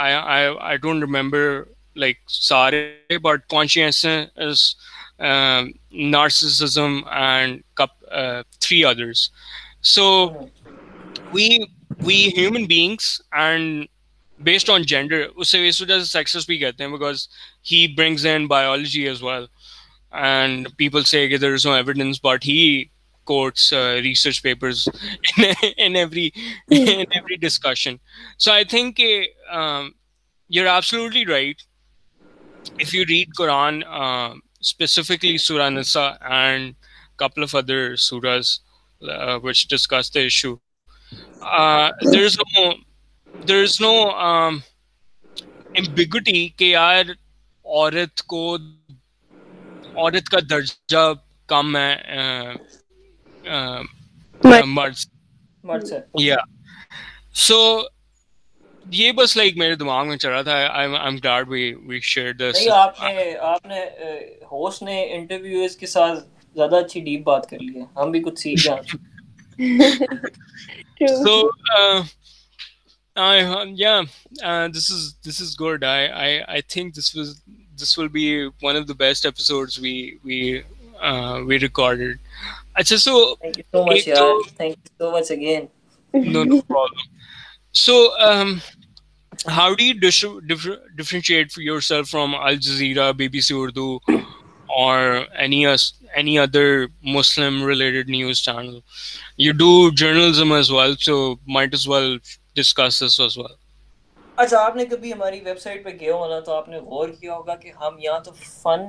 narcissism three others so human beings and based on gender اس سے discussion so I think like right you read Quran specifically Surah Nisa and a couple of other surahs uh, which discuss the issue. Uh, there is no there is no um, ambiguity کہ یار عورت کو عورت کا درجہ کم ہے مرد سے یا سو یہ بس لائک میرے دماغ میں رہا تھا So, um, how do you dis- dif- differentiate for yourself from Al Jazeera, BBC Urdu, or any us any other Muslim-related news channel? You do journalism as well, so might as well discuss this as well. اچھا آپ نے کبھی ہماری web site پہ گئے ہونا تو آپ نے غور کیا ہوگا کہ ہم یہاں تو فن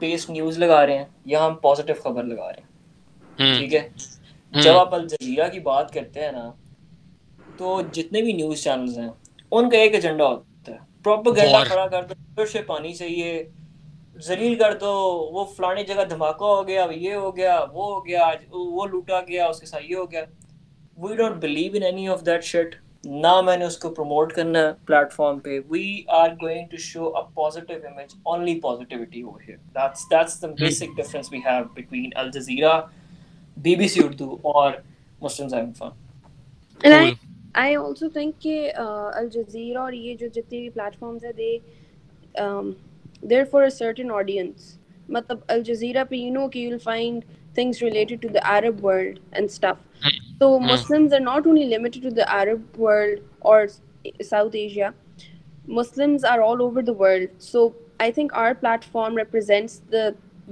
بیسڈ نیوز لگا رہے ہیں یا ہم پازیٹیو خبر لگا رہے ہیں ٹھیک ہے جب آپ الجزیرہ کی بات کرتے ہیں نا تو جتنے بھی نیوز چینلز ہیں ان کا ایک ایجنڈا ہوتا ہے پراپر گنڈا کھڑا کر دو شپ آنی چاہیے ذلیل کر دو وہ فلانی جگہ دھماکہ ہو گیا یہ ہو گیا وہ ہو گیا وہ لوٹا گیا اس کے ساتھ یہ ہو گیا we don't believe in any of that shit نہ میں نے اس کو پروموٹ کرنا ہے پلیٹ فارم پہ we are going to show a positive image only positivity over here that's that's the basic difference we have between Al Jazeera B B C Urdu اور Muslim زائم فن آئی آلسو تھنک کہ Al Jazeera اور یہ جو جتنی بھی platforms ہیں they there for a certain audience مطلب الجزیرہ پہ یو نو کہ you will find things related to the Arab world and stuff تو Muslims are not only limited to the Arab world اور South Asia Muslims are all over the world so I think our platform represents the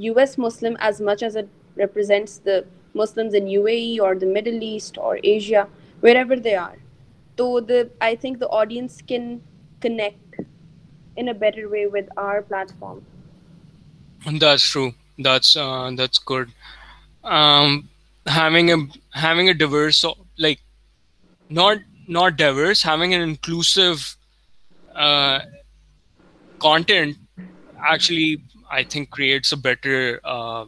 U S Muslim as much as it represents the Muslims in U A E اور the Middle asset اور Asia wherever they are So I think the audience can connect in a better way with our platform. That's true. That's uh, good. Um, having a diverse, uh, like not diverse, having an inclusive uh, content actually I think creates a better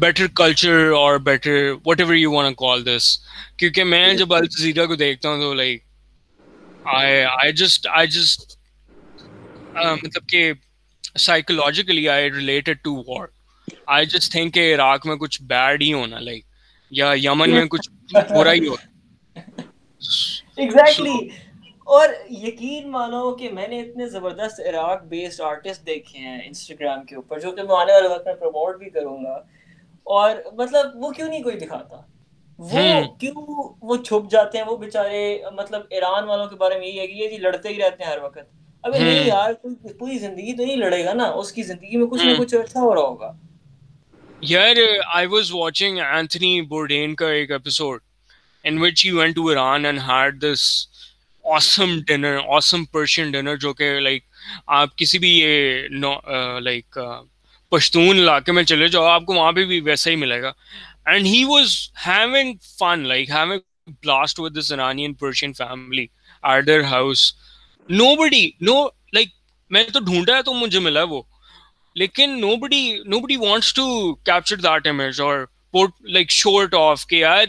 better culture اور better what ever you want call this کیونکہ میں جب Al Jazeera کو دیکھتا ہوں تو like I I just I just مطلب کہ psychologically I related to war I just think کہ عراق میں کچھ بیڈ ہی ہونا لائک یا یمن میں کچھ برا ہی ہونا ایگزیکٹلی اور یقین مانو کہ میں نے اتنے زبردست عراق بیسڈ آرٹسٹ دیکھے ہیں انسٹاگرام کے اوپر جو کہ میں آنے والے وقت میں پروموٹ بھی کروں گا اور مطلب وہ کیوں نہیں کوئی دکھاتا وہ ہاں۔ کیوں وہ چھپ جاتے ہیں وہ بےچارے مطلب ایران والوں کے بارے میں یہی ہے کہ یہ جی لڑتے ہی رہتے ہیں ہر وقت ابھی نہیں یار پوری زندگی تو نہیں لڑے گا نا اس کی زندگی میں کچھ نہ ہاں۔ کچھ اچھا ہو رہا ہوگا یار I was watching Anthony Bourdain کا ایک episode in which he went to Iran and had this awesome dinner awesome Persian dinner جو کہ لائک آپ کسی بھی یہ لائک uh, uh, پشتون علاقے میں چلے جاؤ آپ کو وہاں پہ بھی ویسا ہی ملے گا and he was having fun like having blast with this Iranian Persian family at their house nobody no like میں تو ڈھونڈا ہے تو مجھے ملا وہ لیکن nobody nobody wants to capture that image اور لائک شورٹ آف کہ یار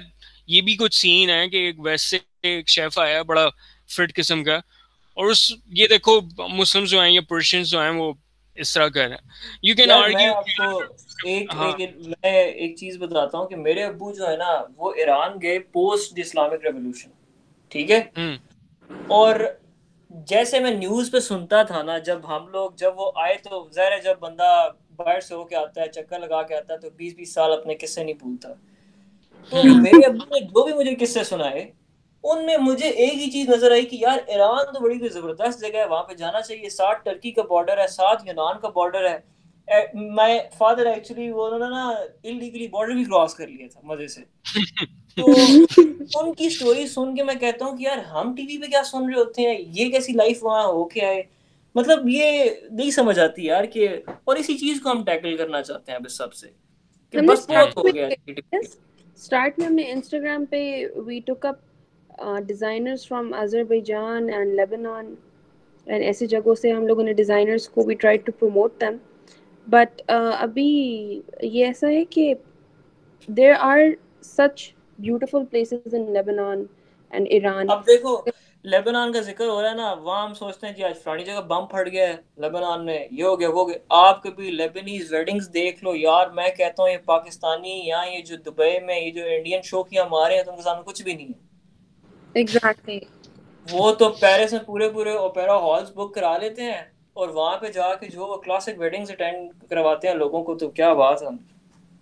یہ بھی کچھ سین ہے کہ ایک ویسے ایک شیف آیا بڑا فٹ قسم کا اور اس یہ دیکھو مسلم جو ہیں یا پرشینس جو ہیں وہ اس طرح کر یو کین آرگیو ایک لیکن ہاں۔ میں ایک چیز بتاتا ہوں کہ میرے ابو جو ہے نا وہ ایران گئے پوسٹ اسلامک ریولوشن ٹھیک ہے اور جیسے میں نیوز پہ سنتا تھا نا جب ہم لوگ جب وہ آئے تو ظاہر ہے جب بندہ باہر سے ہو کے آتا ہے چکر لگا کے آتا ہے تو بیس بیس سال اپنے قصے نہیں بھولتا تو میرے ابو نے جو بھی مجھے قصے سنائے ان میں مجھے ایک ہی چیز نظر آئی کہ یار ایران تو بڑی کوئی زبردست جگہ ہے وہاں پہ جانا چاہیے ساتھ ٹرکی کا بارڈر ہے ساتھ یونان کا بارڈر ہے مائی فادر ایکچولی وہ انہوں نے نا انلیگلی بارڈر بھی کراس کر لیا تھا مزے سے <laughs> تو ان کی سٹوری سن کے میں کہتا ہوں کہ یار ہم ٹی وی پہ کیا سن رہے ہوتے ہیں یہ کیسی لائف وہاں ہو کے آئے مطلب یہ نہیں سمجھ آتی یار کہ اور اسی چیز کو ہم ٹیکل کرنا چاہتے ہیں بس سب سے کہ بس بہت ہو گیا سٹارٹ میں ہم نے انسٹاگرام پہ we took up designers from Azerbaijan and Lebanon and ایسی جگہوں سے ہم لوگوں نے ڈیزائنرس کو بھی try to promote them but ابھی یہ ایسا ہے کہ there are such beautiful places in Lebanon and Iran اب دیکھو لیبنان کا ذکر ہو رہا ہے نا وہاں ہم سوچتے ہیں کہ آج فلانی جگہ بم پھٹ گیا ہے لیبنان میں یہ ہو گیا وہ گیا آپ کبھی لیبنیز ویڈنگز دیکھ لو یار میں کہتا ہوں یہ پاکستانی یا یہ جو دبئی میں یہ جو انڈین شو کیا مارے ہیں تو ان کے سامنے کچھ بھی نہیں ہے exactly. وہ تو پیرس میں پورے پورے اوپیرا ہالز بک کرا لیتے ہیں اور وہاں پہ جا کے جو وہ کلاسک ویڈنگز اٹینڈ کرواتے ہیں لوگوں کو تو کیا بات ہے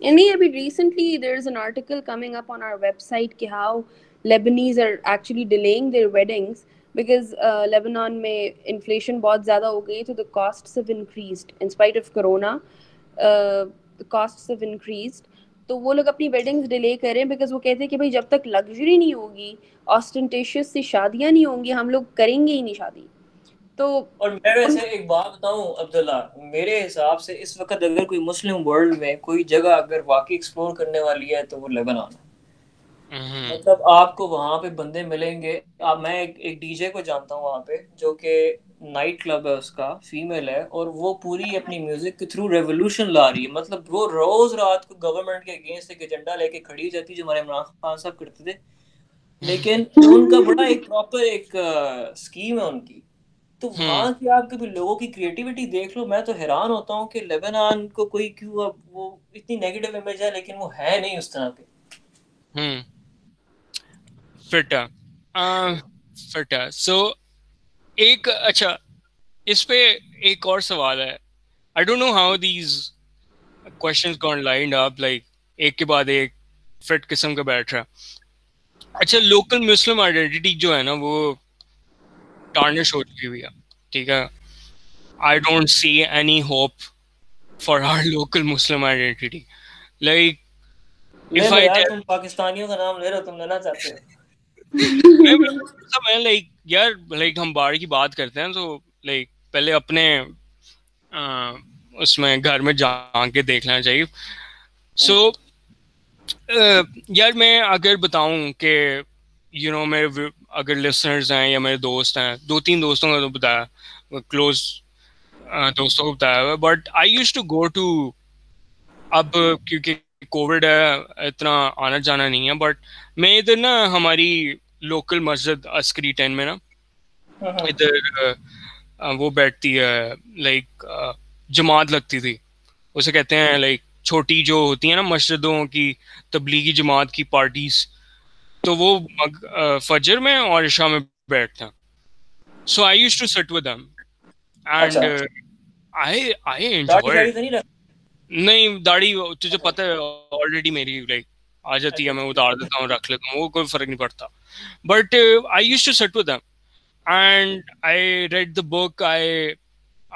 یعنی ابھی recently there is an article coming up on our website کہ how Lebanese are actually dealing their weddings because Lebanon میں انفلیشن بہت زیادہ ہو گئی تو the cost of increased in spite of corona cost of increased تو وہ لوگ اپنی ویڈنگ ڈیلے کریں بیکاز وہ کہتے ہیں کہ بھائی جب تک لگژری نہیں ہوگی آسٹنٹیشیس سے شادیاں نہیں ہوں گی ہم لوگ کریں گے ہی نہیں شادی تو اور میں ویسے ایک بات بتاؤں عبداللہ میرے حساب سے اس وقت اگر کوئی مسلم ورلڈ میں کوئی جگہ اگر واقعی ایکسپلور کرنے والی ہے تو وہ لبنان ہے Mm-hmm. مطلب آپ کو وہاں پہ بندے ملیں گے میں ایک ڈی جے کو جانتا ہوں وہاں پہ جو کہ نائٹ کلب ہے اس کا ہے اور وہ پوری اپنی میوزک کے تھرو ریولیوشن لا رہی ہے مطلب وہ روز رات کو گورنمنٹ کے اگینسٹ ایک ایجنڈا لے کے کھڑی جاتی جو ہمارے عمران خان صاحب کرتے تھے لیکن ان کا بڑا ایک پراپر ایک اسکیم ہے ان کی تو hmm. وہاں کی آپ کبھی لوگوں کی کریٹیوٹی دیکھ لو میں تو حیران ہوتا ہوں کہ لبنان کو کوئی کیوں اب وہ اتنی نیگیٹو امیج ہے لیکن وہ ہے نہیں اس طرح کے hmm. فٹا فٹا سو ایک اچھا اس پہ ایک اور سوال ہے I don't know how these questions gone lined up like ایک کے بعد ایک فٹ قسم کا بیٹھ رہا اچھا لوکل مسلم آئیڈینٹی جو ہے نا وہ ٹارنش ہو چکی ہوئی ہے ٹھیک ہے I don't see any hope for our local Muslim identity like پاکستانیوں کا نام لے رہے تم لینا چاہتے ہیں <laughs> میں لائک یار لائک ہم باڑ کی بات کرتے ہیں تو لائک پہلے اپنے اس میں گھر میں جا کے دیکھ لینا چاہیے سو یار میں اگر بتاؤں کہ یو نو میرے اگر لسنرز ہیں یا میرے دوست ہیں دو تین دوستوں کا تو بتایا کلوز دوستوں کو بتایا ہوا but I used to go to اب کیونکہ کووڈ ہے اتنا آنا جانا نہیں ہے بٹ میں ادھر نا ہماری لوکل مسجد عسکری ٹین میں نا ادھر uh, وہ بیٹھتی ہے لائک uh, جماعت لگتی تھی اسے کہتے ہیں لائک چھوٹی جو ہوتی ہیں نا مسجدوں کی تبلیغی جماعت کی پارٹیز تو وہ uh, فجر میں اور عشاء میں بیٹھتے ہیں so I used to with and نہیں داڑھی تجھے پتا ہے آلریڈی میری لائک آ جاتی ہے اچھا، میں اچھا، اتار اچھا۔ دیتا ہوں رکھ لیتا ہوں وہ کوئی فرق نہیں پڑتا but I used to sit with and I read the book I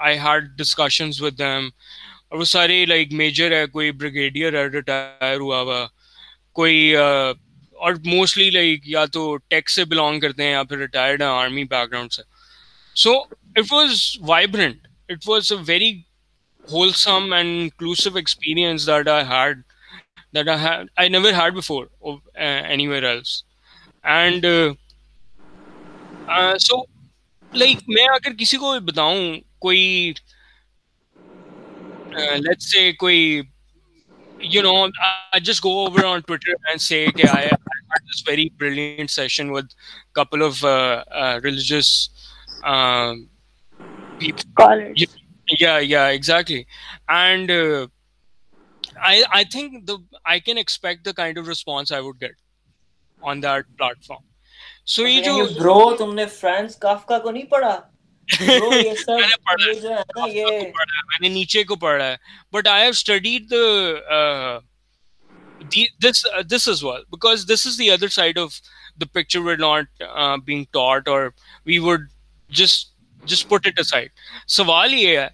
I had discussions with them اور وہ سارے لائک میجر ہے کوئی بریگیڈیئر ہے ریٹائر ہوا ہوا کوئی uh, اور موسٹلی لائک یا تو ٹیکس سے بلانگ کرتے ہیں یا پھر ریٹائرڈ ہیں آرمی بیک گراؤنڈ سے so it was vibrant it was a very wholesome and inclusive experience that I had that I had I never had before of uh, anywhere else. And uh, uh, so, like, میں اگر کسی کو بھی بتاؤں کوئی late uh, سے کوئی you know I just go over on Twitter and say کہ I had this very brilliant session with couple of religious people yeah yeah exactly and سوال یہ ہے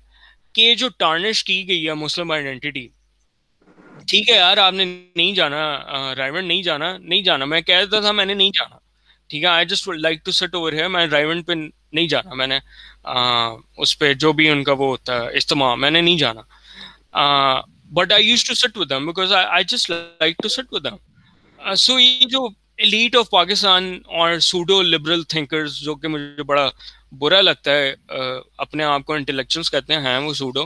کہ جو ٹارنش کی گئی ہے مسلم آئیڈینٹی ٹھیک ہے یار آپ نے نہیں جانا رائیون نہیں جانا نہیں جانا میں کہہ دیتا تھا میں نے نہیں جانا ٹھیک ہے I just like to sit over here میں رائیون پہ نہیں جانا میں نے اس پہ جو بھی ان کا وہ ہوتا ہے اجتماع میں نے نہیں جانا but I used to sit with them because I just like to sit with them so یہ جو ایلیٹ آف پاکستان اور سوڈو لبرل تھنکرز جو کہ مجھے بڑا برا لگتا ہے اپنے آپ کو انٹلیکچوئلس کہتے ہیں وہ سوڈو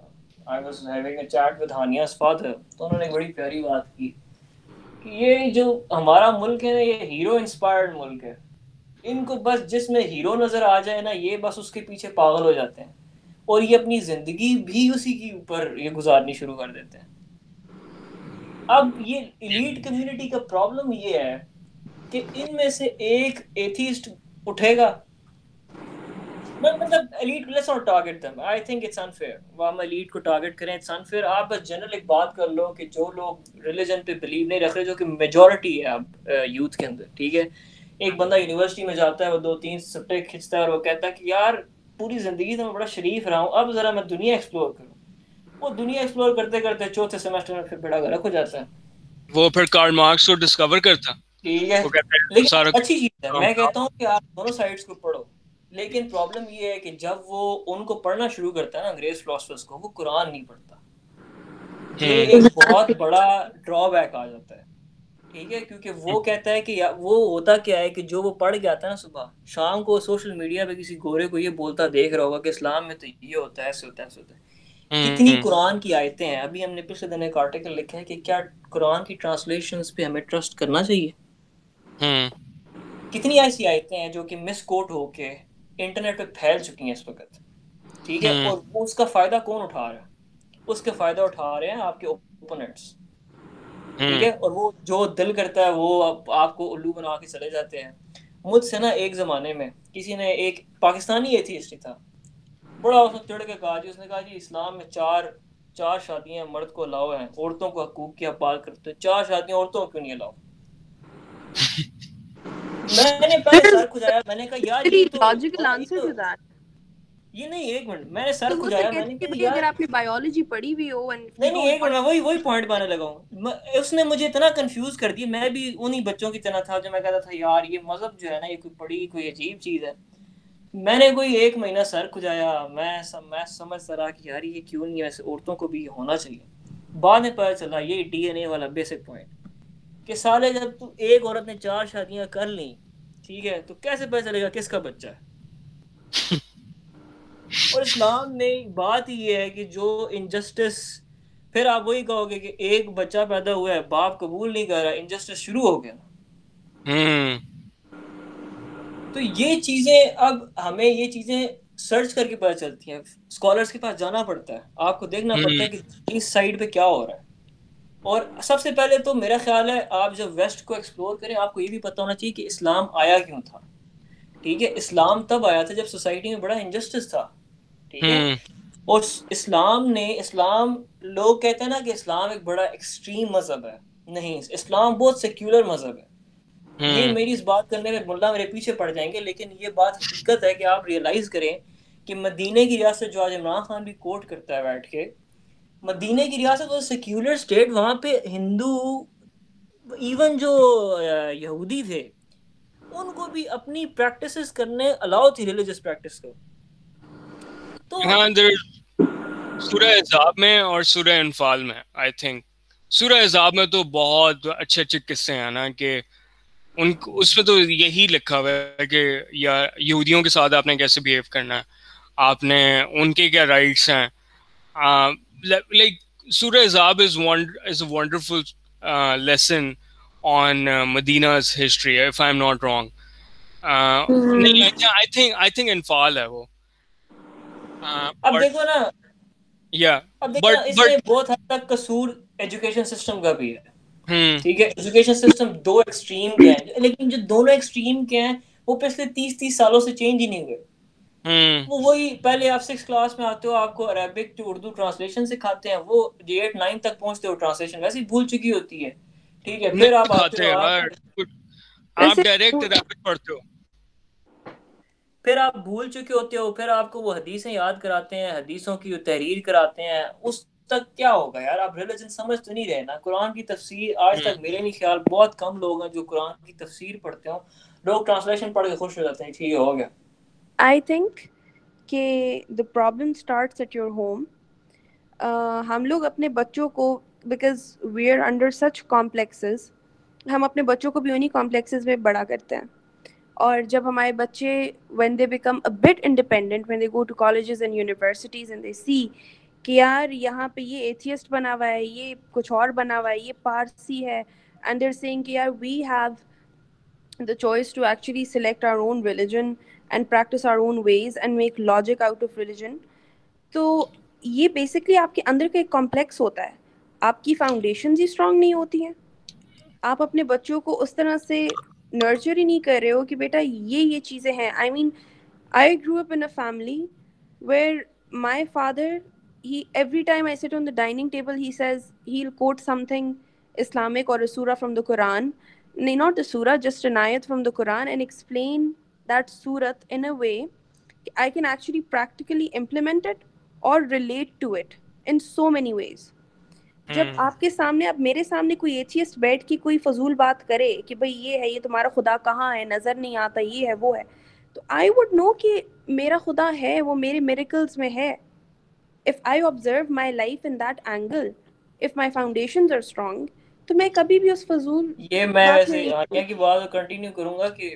یہ اپنی زندگی بھی اسی کے اوپر یہ گزارنی شروع کر دیتے ہیں اب یہ کمیونٹی کا پرابلم یہ ہے کہ ان میں سے ایک ایتھیسٹ اٹھے گا ایک بندہ یونیورسٹی میں جاتا ہے ہے ہے وہ وہ دو تین سٹے کھینچتا اور کہتا کہ یار پوری زندگی سے میں بڑا شریف رہا ہوں اب ذرا میں دنیا ایکسپلور کروں وہ دنیا ایکسپلور کرتے کرتے چوتھے میں گرک ہو جاتا ہے وہ پھر کارل مارکس کو ڈسکور کرتا ٹھیک ہے ہے اچھی چیز میں کہتا ہوں کہ آپ دونوں سائڈس کو پڑھو لیکن پرابلم یہ ہے کہ جب وہ ان کو پڑھنا شروع کرتا ہے نا انگریز فلاسفرس کو وہ قرآن نہیں پڑھتا جی۔ یہ ایک بہت بڑا ڈرا بیک آ جاتا ہے ٹھیک ہے کیونکہ وہ جی۔ کہتا ہے کہ وہ ہوتا کیا ہے کہ جو وہ پڑھ گیا تھا نا صبح شام کو سوشل میڈیا پہ کسی گورے کو یہ بولتا دیکھ رہا ہوگا کہ اسلام میں تو یہ ہوتا ہے ایسے ہوتا ہے ایسے ہوتا ہے کتنی قرآن کی آیتیں ہیں ابھی ہم نے پچھلے دن ایک آرٹیکل لکھا ہے کہ کیا قرآن کی ٹرانسلیشنس پہ ہمیں ٹرسٹ کرنا چاہیے کتنی ایسی آیتیں ہیں جو کہ مس کوٹ ہو کے انٹرنیٹ پہ پھیل چکی ہیں اس وقت ٹھیک ہے اور اس کا فائدہ کون اٹھا رہا ہے اس کے فائدہ اٹھا رہے ہیں آپ کے اوپوننٹس ٹھیک ہے اور وہ جو دل کرتا ہے وہ آپ کو الو بنا کے چلے جاتے ہیں مجھ سے نا ایک زمانے میں کسی نے ایک پاکستانی ایتھیسٹ تھا بڑا اس نے چڑھ کے کہا جی اس نے کہا جی اسلام میں چار چار شادیاں مرد کو الاؤ ہیں عورتوں کو حقوق کی اپال کرتے چار شادیاں عورتوں کو کیوں نہیں الاؤ <laughs> یہ نہیں ایک منٹ میں بھی بچوں کی طرح تھا جو میں کہتا تھا یار یہ مذہب جو ہے نا یہ کوئی بڑی کوئی عجیب چیز ہے میں نے کوئی ایک مہینہ سر کھجایا میں سمجھتا رہا کہ یار یہ کیوں نہیں ہے عورتوں کو بھی ہونا چاہیے بعد میں پتا چلا یہ ڈی این اے والا بیسک پوائنٹ کہ سالے جب تو ایک عورت نے چار شادیاں کر لی ٹھیک ہے تو کیسے پتا چلے گا کس کا بچہ ہے <laughs> اور اسلام نے بات یہ ہے کہ جو انجسٹس پھر آپ وہی کہو گے کہ ایک بچہ پیدا ہوا ہے باپ قبول نہیں کر رہا انجسٹس شروع ہو گیا نا تو یہ چیزیں اب ہمیں یہ چیزیں سرچ کر کے پتا چلتی ہیں اسکالرس کے پاس جانا پڑتا ہے آپ کو دیکھنا پڑتا ہے کہ اس سائڈ پہ کیا ہو رہا ہے اور سب سے پہلے تو میرا خیال ہے آپ جب ویسٹ کو ایکسپلور کریں آپ کو یہ بھی پتا ہونا چاہیے کہ اسلام آیا کیوں تھا ٹھیک ہے اسلام تب آیا تھا جب سوسائٹی میں بڑا انجسٹس تھا ٹھیک ہے اور اسلام نے اسلام لوگ کہتے ہیں نا کہ اسلام ایک بڑا ایکسٹریم مذہب ہے نہیں اسلام بہت سیکولر مذہب ہے یہ میری اس بات کرنے میں ملا میرے پیچھے پڑ جائیں گے لیکن یہ بات حقیقت ہے کہ آپ ریئلائز کریں کہ مدینہ کی ریاست جو آج عمران خان بھی کوٹ کرتا ہے بیٹھ کے مدینہ کی ریاست وہ سیکولر اسٹیٹ وہاں پہ ہندو ایون جو یہودی تھے ان کو بھی اپنی پریکٹسز کرنے الاؤ تھی ریلیجس پریکٹس کو تو ہاں سورہ عذاب میں اور سورہ انفال میں آئی تھنک سورہ عذاب میں تو بہت اچھے اچھے قصے ہیں نا کہ ان اس میں تو یہی لکھا ہوا ہے کہ یا یہودیوں کے ساتھ آپ نے کیسے بیہیو کرنا ہے آپ نے ان کے کیا رائٹس ہیں جو پیس تیس سالوں سے چینج ہی نہیں ہوئے وہ وہی پہلے آپ سکس کلاس میں آتے ہو آپ کو عربک ٹو اردو ٹرانسلیشن سکھاتے ہیں وہ ایٹ نائن تک پہنچتے ہو ٹرانسلیشن ویسی چکی ہوتی ہے ٹھیک ہے پھر آپ آتے ہو ہو ہو آپ آپ آپ پڑھتے پھر پھر بھول چکے ہوتے کو وہ حدیثیں یاد کراتے ہیں حدیثوں کی تحریر کراتے ہیں اس تک کیا ہوگا یار آپ ریلیجن سمجھ تو نہیں رہے نا قرآن کی تفسیر آج تک میرے نہیں خیال بہت کم لوگ ہیں جو قرآن کی تفسیر پڑھتے ہوں لوگ ٹرانسلیشن پڑھ کے خوش ہو جاتے ہیں ٹھیک ہے آئی تھنک کہ the problem starts at your home ہم لوگ اپنے بچوں کو because we are under such complexes ہم اپنے بچوں کو بھی انہیں کمپلیکسز میں بڑا کرتے ہیں اور جب ہمارے بچے when they become but independent when they go to colleges and universities and they see کہ یار یہاں پہ یہ ایتھیسٹ بنا ہوا ہے یہ کچھ اور بنا ہوا ہے یہ پارسی ہے انڈر سینگ کہ یار we have the choice to actually select our own religion and practice our own ways and make logic out of religion تو یہ بیسکلی آپ کے اندر کا ایک کمپلیکس ہوتا ہے آپ کی فاؤنڈیشنز ہی اسٹرانگ نہیں ہوتی ہیں آپ اپنے بچوں کو اس طرح سے نرچر ہی نہیں کر رہے ہو کہ بیٹا یہ یہ چیزیں ہیں I mean I grew up in a family where my father he every time I sit on the dining table he says he quote something Islamic اور سورا from the Quran not the سورا just Inayat from the Quran and explain that surat in a way I can actually practically implement it اور relate to it in so many ways جب آپ کے سامنے اب میرے سامنے کوئی ایتھیسٹ بیٹھ کے کوئی فضول بات کرے کہ بھائی یہ ہے یہ تمہارا خدا کہاں ہے نظر نہیں آتا یہ ہے وہ ہے تو آئی وڈ نو کہ میرا خدا ہے وہ میرے میریکلس میں ہے if I observe my life in that angle if my foundation are strong تو میں کبھی بھی اس فضول یہ میں ویسے کی بات کنٹینیو کروں گا کہ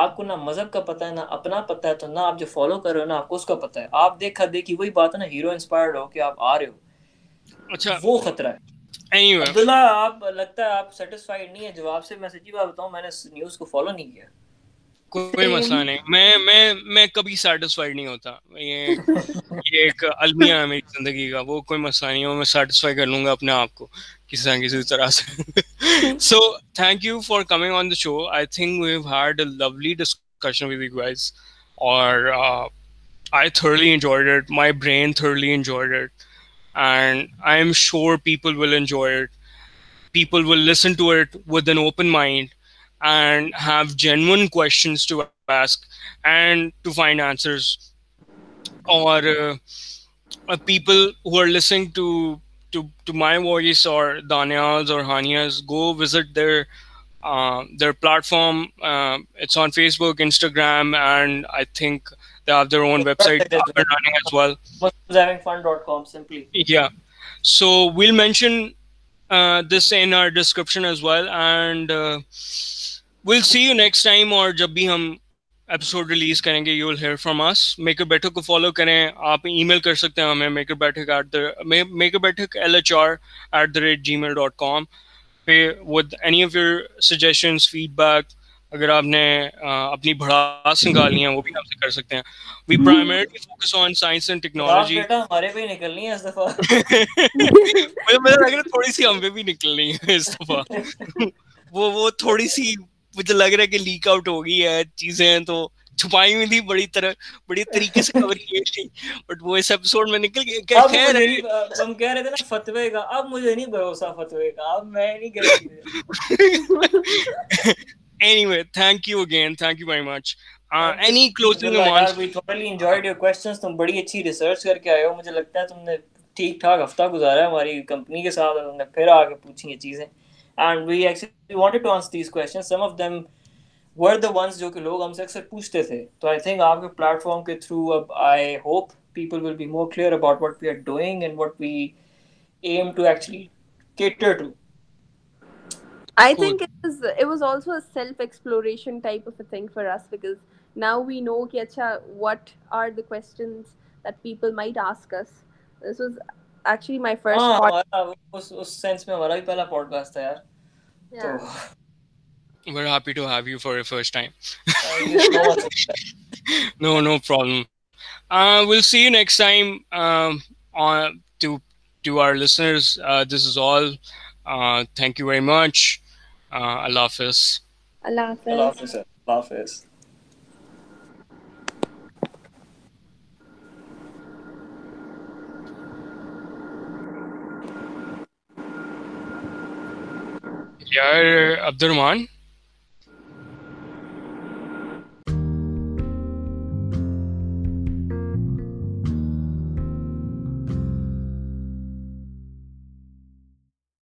آپ کو نہ مذہب کا پتہ ہے نہ اپنا پتہ ہے تو نہ آپ جو فالو کر رہے ہو نہ آپ کو اس کا پتہ ہے آپ دیکھا دیکھی وہی بات ہے نا ہیرو انسپائرڈ ہو کہ آپ آ رہے ہو اچھا وہ خطرہ ہے عبداللہ آپ لگتا ہے آپ سیٹسفائیڈ نہیں ہے جواب سے میں سچی بات بتاؤں میں نے نیوز کو فالو نہیں کیا کوئی مسئلہ نہیں میں میں میں کبھی سیٹسفائیڈ نہیں ہوتا یہ ایک المیہ ہے میری زندگی کا وہ کوئی مسئلہ نہیں ہو میں سیٹسفائی کر لوں گا اپنے آپ کو کسی طرح کسی طرح سے so thank you for coming on the show I think we've had a lovely discussion with you guys اور I thoroughly enjoyed it my brain thoroughly enjoyed it and I am sure people will enjoy it people will listen to it with an open mind and have genuine questions to ask and to find answers اور people who are listening to session this انسکرسٹ time اور جب بھی ہم episode release کریں گے you will hear from us maker Baithak کو follow کریں آپ ای میل کر سکتے ہیں ہمیں maker Baithak at the maker Baithak L H R at the rate gmail dot com پہ with any of your suggestions feedback اگر آپ نے اپنی بڑا نکالنی ہیں وہ بھی آپ سے کر سکتے ہیں we primarily focus on science and technology ہمارے بھی نکلنی ہے اس دفعہ مجھے لگ رہا ہے تھوڑی سی ہم پہ بھی نکلنی ہے اس دفعہ وہ وہ تھوڑی سی مجھے لگ رہا ہے کہ تو آئے ہو مجھے لگتا ہے تم نے ٹھیک ٹھاک ہفتہ گزارا ہے ہماری کمپنی کے ساتھ آ کے چیزیں and we actually wanted to answer these question some of them were the ones جو کہ لوگ ہم سے اکثر پوچھتے تھے تو آئی تھنک آپ کے پلیٹ فارم کے تھرو اب I hope people will be more clear about what we are doing and what we aim to actually cater to I think it was it was also a self exploration type of a thing for us because now we know ki, acha, what are the questions that people might ask us. This was this is all thank you very much اللہ حافظ یار عبد الرحمان